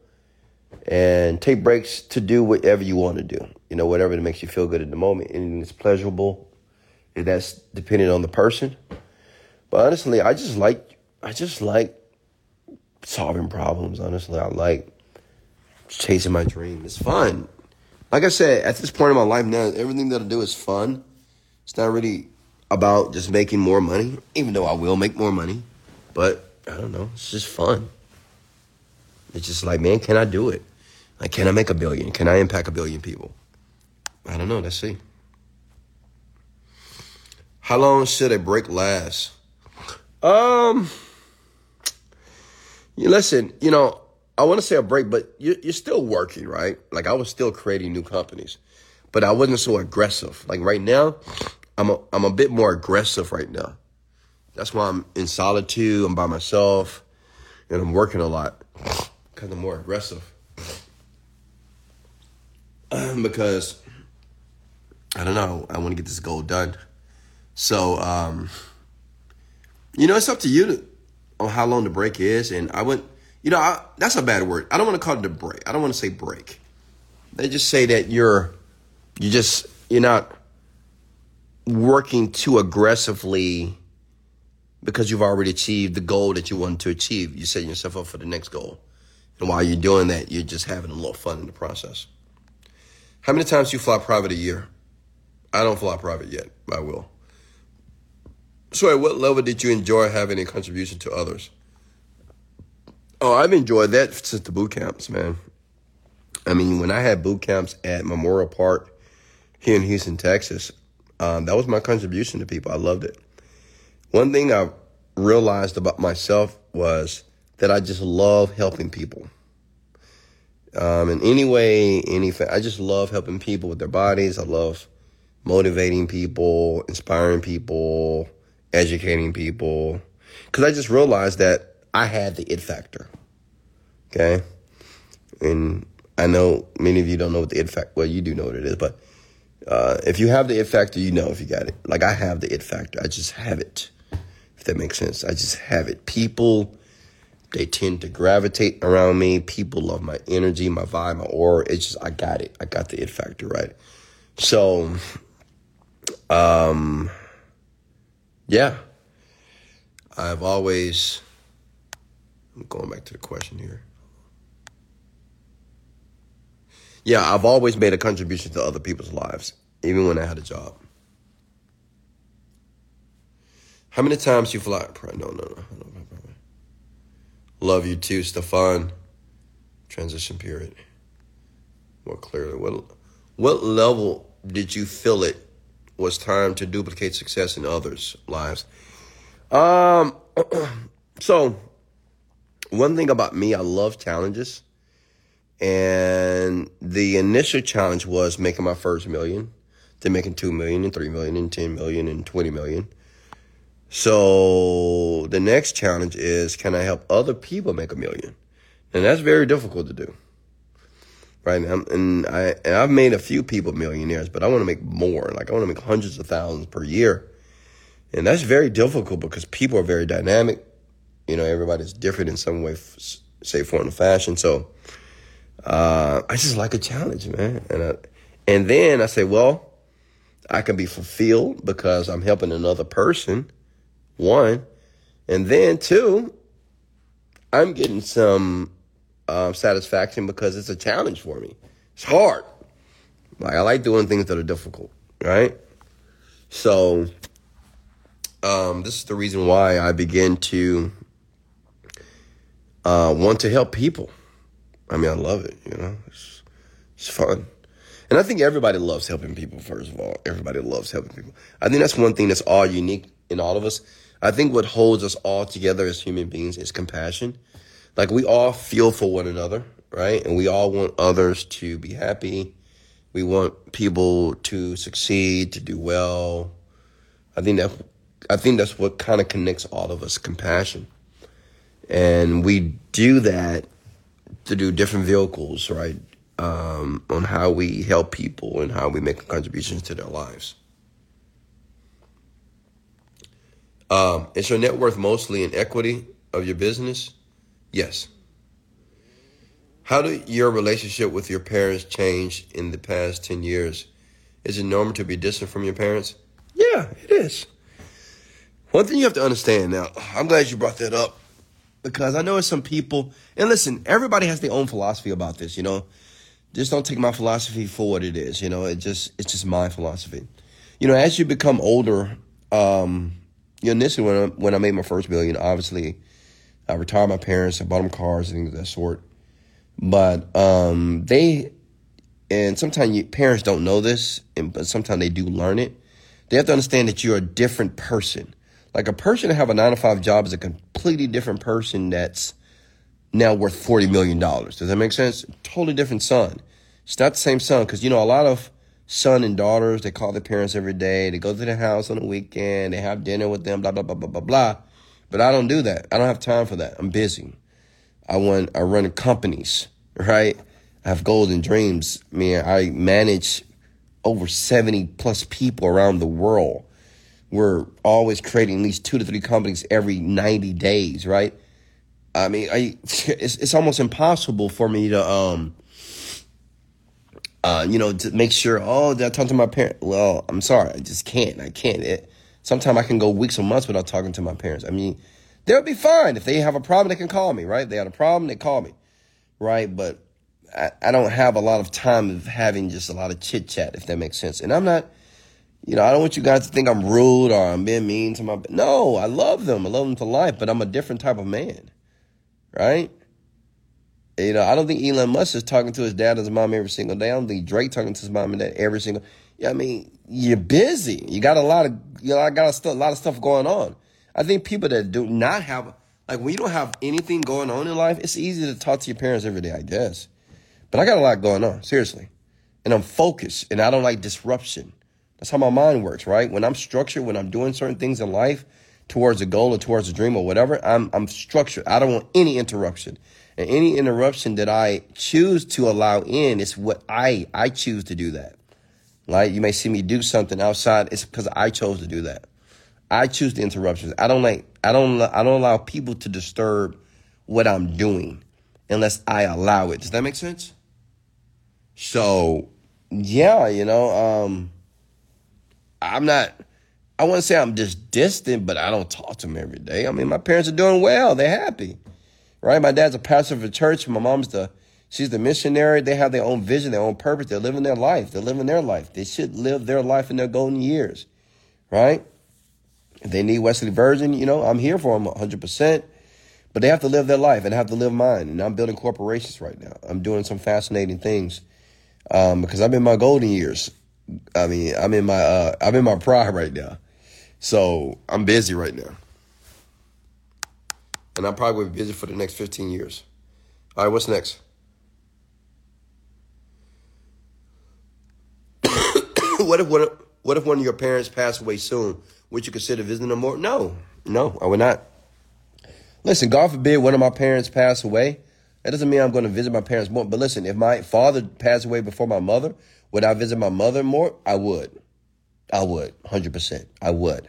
And take breaks to do whatever you want to do, you know, whatever that makes you feel good at the moment. And it's pleasurable. And that's depending on the person. But honestly, I just like, I just like solving problems. Honestly, I like chasing my dream. It's fun. Like I said, at this point in my life now, everything that I do is fun. It's not really about just making more money, even though I will make more money. But I don't know. It's just fun. It's just like, man, can I do it? Like, can I make a billion? Can I impact a billion people? I don't know. Let's see. How long should a break last? Um, you listen, you know, I want to say a break, but you're, you're still working, right? Like I was still creating new companies, but I wasn't so aggressive. Like right now, I'm a, I'm a bit more aggressive right now. That's why I'm in solitude. I'm by myself, and I'm working a lot because I'm more aggressive. <clears throat> because I don't know. I want to get this goal done. So, um, you know, it's up to you to, on how long the break is. And I went, you know, I, that's a bad word. I don't want to call it a break. I don't want to say break. They just say that you're, you just, you're not working too aggressively because you've already achieved the goal that you want to achieve. You're setting yourself up for the next goal. And while you're doing that, you're just having a little fun in the process. How many times do you fly private a year? I don't fly private yet. I will. So, at what level did you enjoy having a contribution to others? Oh, I've enjoyed that since the boot camps, man. I mean, when I had boot camps at Memorial Park here in Houston, Texas, um, that was my contribution to people. I loved it. One thing I realized about myself was that I just love helping people. Um, in any way, any I just love helping people with their bodies. I love motivating people, inspiring people, educating people. Because I just realized that I had the it factor. Okay? And I know many of you don't know what the it factor, well, you do know what it is, but uh, if you have the it factor, you know if you got it. Like I have the it factor. I just have it. If that makes sense. I just have it. People, they tend to gravitate around me. People love my energy, my vibe, my aura. It's just, I got it. I got the it factor, right? So, um, yeah. I've always, I'm going back to the question here. yeah, I've always made a contribution to other people's lives, even when I had a job. How many times you fly? No, no, no. Love you too, Stefan. Transition period. More clearly, what what level did you feel it was time to duplicate success in others' lives? Um, <clears throat> so one thing about me, I love challenges. And the initial challenge was making my first million, then making 2 million and 3 million and 10 million and 20 million. So the next challenge is can I help other people make a million? And that's very difficult to do. Right now, and I and I've made a few people millionaires, but I want to make more. Like I want to make hundreds of thousands per year, and that's very difficult because people are very dynamic. You know, everybody's different in some way, say form or fashion. So uh, I just like a challenge, man. And I, and then I say, well, I can be fulfilled because I'm helping another person. One, And then, two, I'm getting some uh, satisfaction because it's a challenge for me. It's hard. Like, I like doing things that are difficult, right? So, um, this is the reason why I begin to uh, want to help people. I mean, I love it, you know, it's, it's fun. And I think everybody loves helping people, first of all. Everybody loves helping people. I think that's one thing that's all unique in all of us. I think what holds us all together as human beings is compassion. Like we all feel for one another, right? And we all want others to be happy. We want people to succeed, to do well. I think that I think that's what kind of connects all of us, compassion. And we do that to do different vehicles, right? Um, on how we help people and how we make contributions to their lives. Um, is your net worth mostly in equity of your business? Yes. How did your relationship with your parents change in the past 10 years? Is it normal to be distant from your parents? Yeah, it is. One thing you have to understand now, I'm glad you brought that up because I know some people, and listen, everybody has their own philosophy about this, you know just don't take my philosophy for what it is. You know, it just it's just my philosophy. You know, as you become older, um, you know, initially when I, when I made my first million, obviously, I retired my parents, I bought them cars and things of that sort. But um, they, and sometimes you, parents don't know this, and, but sometimes they do learn it. They have to understand that you're a different person. Like a person to have a nine to five job is a completely different person that's now worth forty million dollars. Does that make sense? Totally different son. It's not the same son because you know a lot of son and daughters they call their parents every day. They go to the house on the weekend. They have dinner with them. Blah blah blah blah blah blah. But I don't do that. I don't have time for that. I'm busy. I want. I run companies. Right. I have goals and dreams. I mean, I manage over seventy plus people around the world. We're always creating at least two to three companies every ninety days. Right I mean, I it's it's almost impossible for me to um uh you know to make sure. Oh, did I talk to my parent? Well, I'm sorry, I just can't. I can't. It, sometimes I can go weeks or months without talking to my parents. I mean, they'll be fine if they have a problem. They can call me, right? They had a problem, they call me, right? But I, I don't have a lot of time of having just a lot of chit chat, if that makes sense. And I'm not. You know, I don't want you guys to think I'm rude or I'm being mean to my. No, I love them. I love them to life, but I'm a different type of man right? You uh, know, I don't think Elon Musk is talking to his dad and his mom every single day. I don't think Drake talking to his mom and dad every single. Yeah, I mean, you're busy. You got a lot of you know, I got a, st- a lot of stuff going on. I think people that do not have like when you don't have anything going on in life, it's easy to talk to your parents every day, I guess. But I got a lot going on, seriously, and I'm focused, and I don't like disruption. That's how my mind works, right? When I'm structured, when I'm doing certain things in life, towards a goal or towards a dream or whatever, I'm I'm structured. I don't want any interruption. And any interruption that I choose to allow in is what I I choose to do that. Right? You may see me do something outside. It's because I chose to do that. I choose the interruptions. I don't like I don't I don't allow people to disturb what I'm doing unless I allow it. Does that make sense? So, yeah, you know, um I'm not I wouldn't say I'm just distant, but I don't talk to them every day. I mean, my parents are doing well. They're happy, right? My dad's a pastor of a church. My mom's the, she's the missionary. They have their own vision, their own purpose. They're living their life. They're living their life. They should live their life in their golden years, right? If they need Wesley Virgin, you know, I'm here for them 100%. But they have to live their life and have to live mine. And I'm building corporations right now. I'm doing some fascinating things um, because I'm in my golden years. I mean, I'm in my uh, I'm in my pride right now. So I'm busy right now. And I'm probably be busy for the next 15 years. All right, what's next? <coughs> what if what, what if one of your parents passed away soon? Would you consider visiting them more? No, no, I would not. Listen, God forbid one of my parents pass away. That doesn't mean I'm going to visit my parents more. But listen, if my father passed away before my mother, would I visit my mother more? I would. I would, 100%. I would.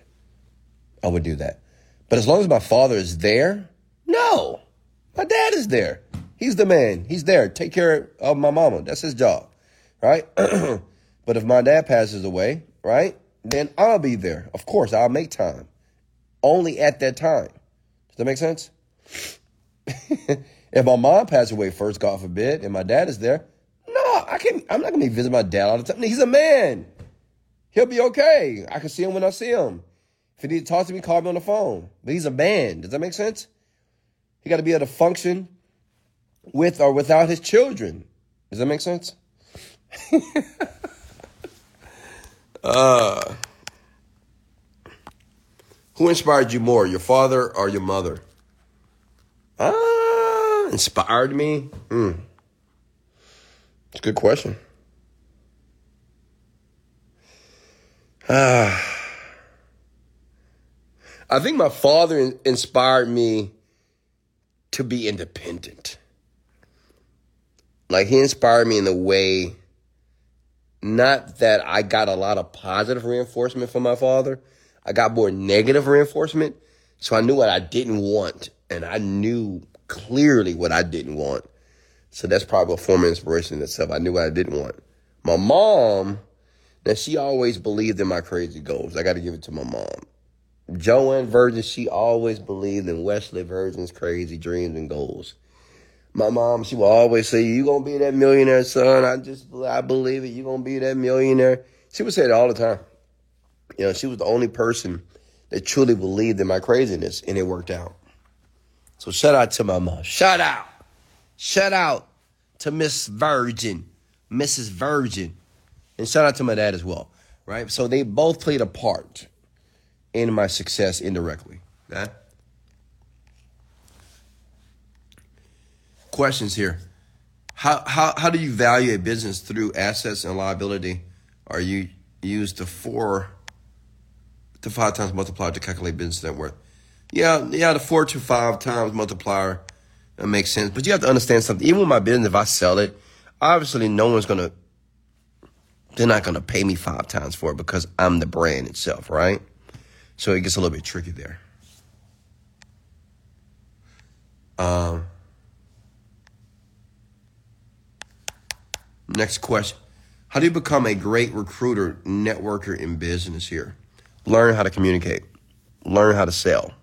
I would do that. But as long as my father is there, no. My dad is there. He's the man. He's there. Take care of my mama. That's his job, right? <clears throat> but if my dad passes away, right, then I'll be there. Of course, I'll make time. Only at that time. Does that make sense? <laughs> if my mom passed away first, God forbid, and my dad is there, no, I can't. I'm not gonna be visiting my dad all the time. He's a man. He'll be okay. I can see him when I see him. If he need to talk to me, call me on the phone. But he's a man. Does that make sense? He got to be able to function with or without his children. Does that make sense? <laughs> uh, who inspired you more, your father or your mother? Ah, uh, inspired me? Hmm. It's a good question. Ah. I think my father inspired me to be independent. Like he inspired me in the way, not that I got a lot of positive reinforcement from my father. I got more negative reinforcement. So I knew what I didn't want. And I knew clearly what I didn't want. So that's probably a form of inspiration in itself. I knew what I didn't want. My mom, now she always believed in my crazy goals. I got to give it to my mom. Joanne Virgin, she always believed in Wesley Virgin's crazy dreams and goals. My mom, she will always say, "You gonna be that millionaire, son? I just, I believe it. You gonna be that millionaire." She would say it all the time. You know, she was the only person that truly believed in my craziness, and it worked out. So shout out to my mom. Shout out, shout out to Miss Virgin, Mrs. Virgin, and shout out to my dad as well. Right. So they both played a part in my success indirectly. Questions here. How, how, how do you value a business through assets and liability? Are you used the four to five times multiplier to calculate business net worth? Yeah, yeah, the four to five times multiplier that makes sense. But you have to understand something. Even with my business, if I sell it, obviously no one's gonna they're not gonna pay me five times for it because I'm the brand itself, right? So it gets a little bit tricky there. Um, next question. How do you become a great recruiter, networker in business here? Learn how to communicate. Learn how to sell.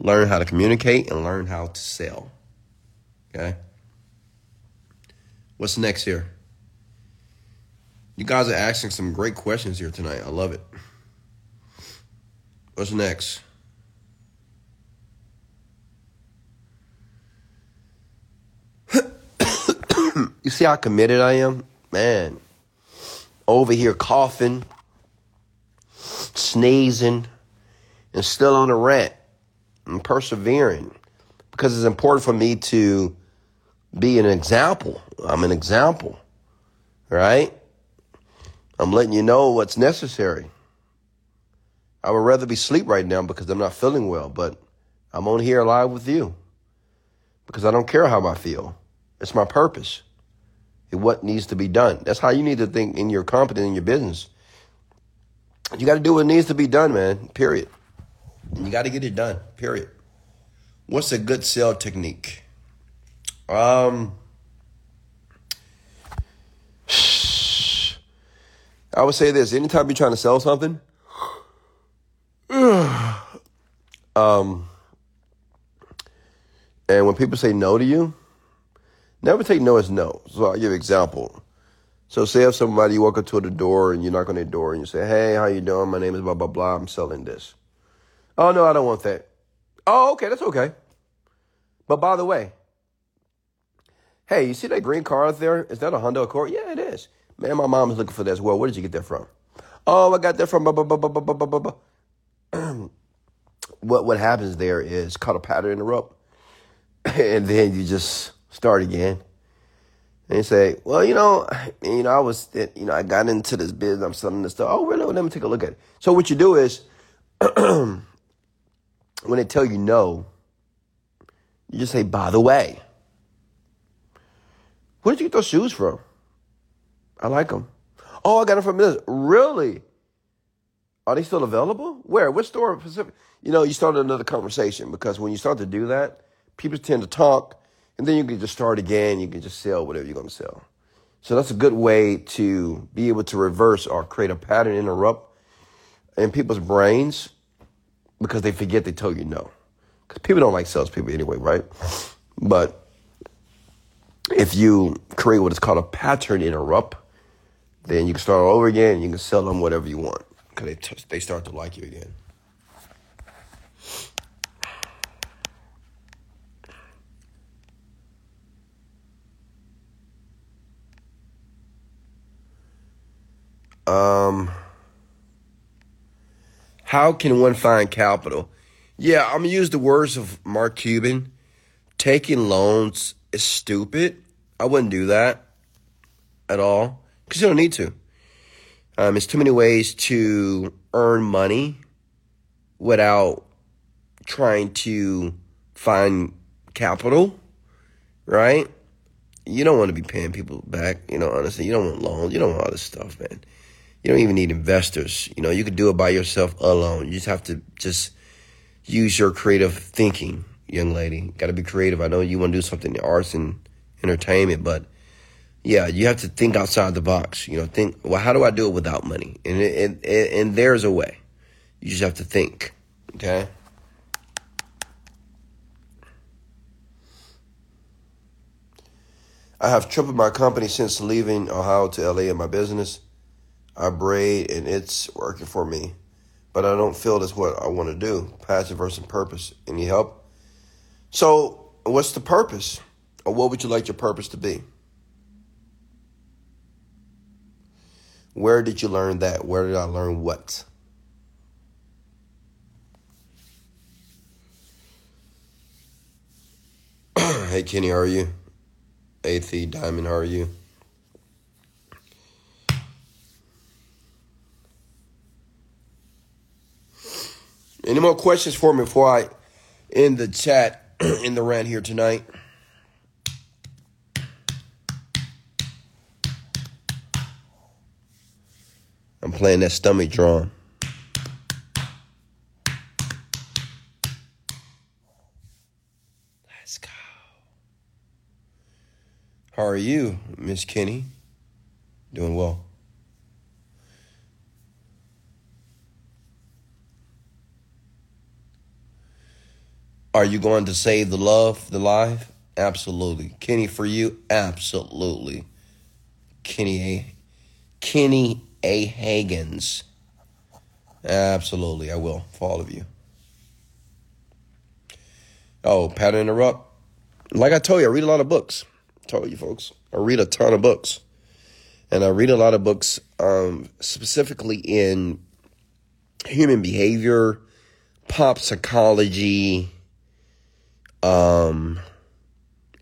Learn how to communicate and learn how to sell. Okay? What's next here? You guys are asking some great questions here tonight. I love it. What's next? <coughs> you see how committed I am? Man, over here coughing, sneezing, and still on a rant. I'm persevering because it's important for me to be an example. I'm an example, right? I'm letting you know what's necessary. I would rather be asleep right now because I'm not feeling well, but I'm on here live with you because I don't care how I feel. It's my purpose. It's what needs to be done. That's how you need to think in your company, in your business. You got to do what needs to be done, man, period. And you got to get it done, period. What's a good sell technique? Um, I would say this anytime you're trying to sell something, <sighs> um, and when people say no to you, never take no as no. So I'll give an example. So say if somebody you walk up to the door and you knock on their door and you say, Hey, how you doing? My name is blah blah blah. I'm selling this. Oh no, I don't want that. Oh, okay, that's okay. But by the way, hey, you see that green car out there? Is that a Honda Accord? Yeah, it is. Man, my mom is looking for that as well. Where did you get that from? Oh, I got that from. what what happens there is cut a pattern in the rope, <clears throat> and then you just start again. And you say, well, you know, <clears throat> you know, I was, you know, I got into this business. I'm selling this stuff. Oh, really? Well, let me take a look at it. So what you do is, <clears throat> when they tell you no, you just say, by the way, where did you get those shoes from? I like them. Oh, I got them from this. Really? Are they still available? Where? What store? Pacific? You know, you start another conversation because when you start to do that, people tend to talk, and then you can just start again. You can just sell whatever you're going to sell. So that's a good way to be able to reverse or create a pattern interrupt in people's brains because they forget they told you no. Because people don't like salespeople anyway, right? But if you create what is called a pattern interrupt, then you can start all over again and you can sell them whatever you want because they, t- they start to like you again. Um, how can one find capital? Yeah, I'm gonna use the words of Mark Cuban. Taking loans is stupid. I wouldn't do that at all because you don't need to. Um, there's too many ways to earn money without trying to find capital, right? You don't want to be paying people back, you know, honestly. You don't want loans. You don't want all this stuff, man. You don't even need investors. You know, you could do it by yourself alone. You just have to just use your creative thinking, young lady. Got to be creative. I know you want to do something in arts and entertainment, but yeah, you have to think outside the box. You know, think, well, how do I do it without money? And and and there's a way. You just have to think. Okay. I have tripled my company since leaving Ohio to LA in my business. I braid and it's working for me, but I don't feel that's what I want to do. Passion versus purpose. Any help? So, what's the purpose? Or what would you like your purpose to be? Where did you learn that? Where did I learn what? <clears throat> hey, Kenny, how are you? Eighth Diamond, how are you? Any more questions for me before I end the chat <clears throat> in the rant here tonight? I'm playing that stomach drum. Let's go. How are you, Miss Kenny? Doing well. Are you going to save the love, the life? Absolutely. Kenny, for you? Absolutely. Kenny A. Kenny A. Hagins. Absolutely, I will for all of you. Oh, pattern interrupt. Like I told you, I read a lot of books. I told you folks, I read a ton of books, and I read a lot of books um, specifically in human behavior, pop psychology, um,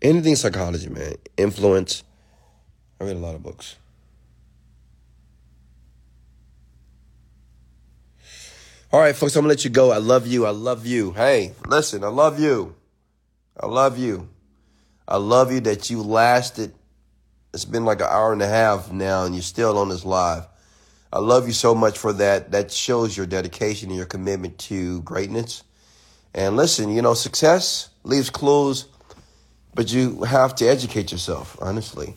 anything psychology, man. Influence. I read a lot of books. All right, folks, I'm gonna let you go. I love you. I love you. Hey, listen, I love you. I love you. I love you that you lasted. It's been like an hour and a half now, and you're still on this live. I love you so much for that. That shows your dedication and your commitment to greatness. And listen, you know, success leaves clues, but you have to educate yourself, honestly.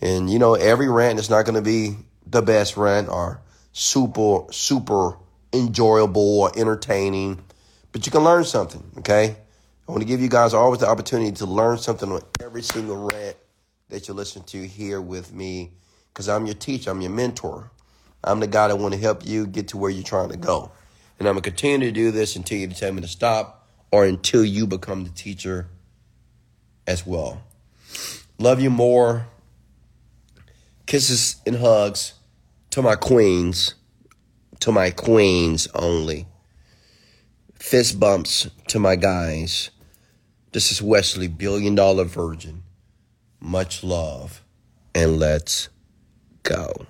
And you know, every rant is not going to be the best rant or super, super enjoyable or entertaining, but you can learn something, okay? I want to give you guys always the opportunity to learn something on every single rant that you listen to here with me because I'm your teacher, I'm your mentor. I'm the guy that want to help you get to where you're trying to go. And I'm going to continue to do this until you tell me to stop or until you become the teacher as well. Love you more. Kisses and hugs to my queens, to my queens only. Fist bumps to my guys. This is Wesley, billion dollar virgin. Much love, and let's go.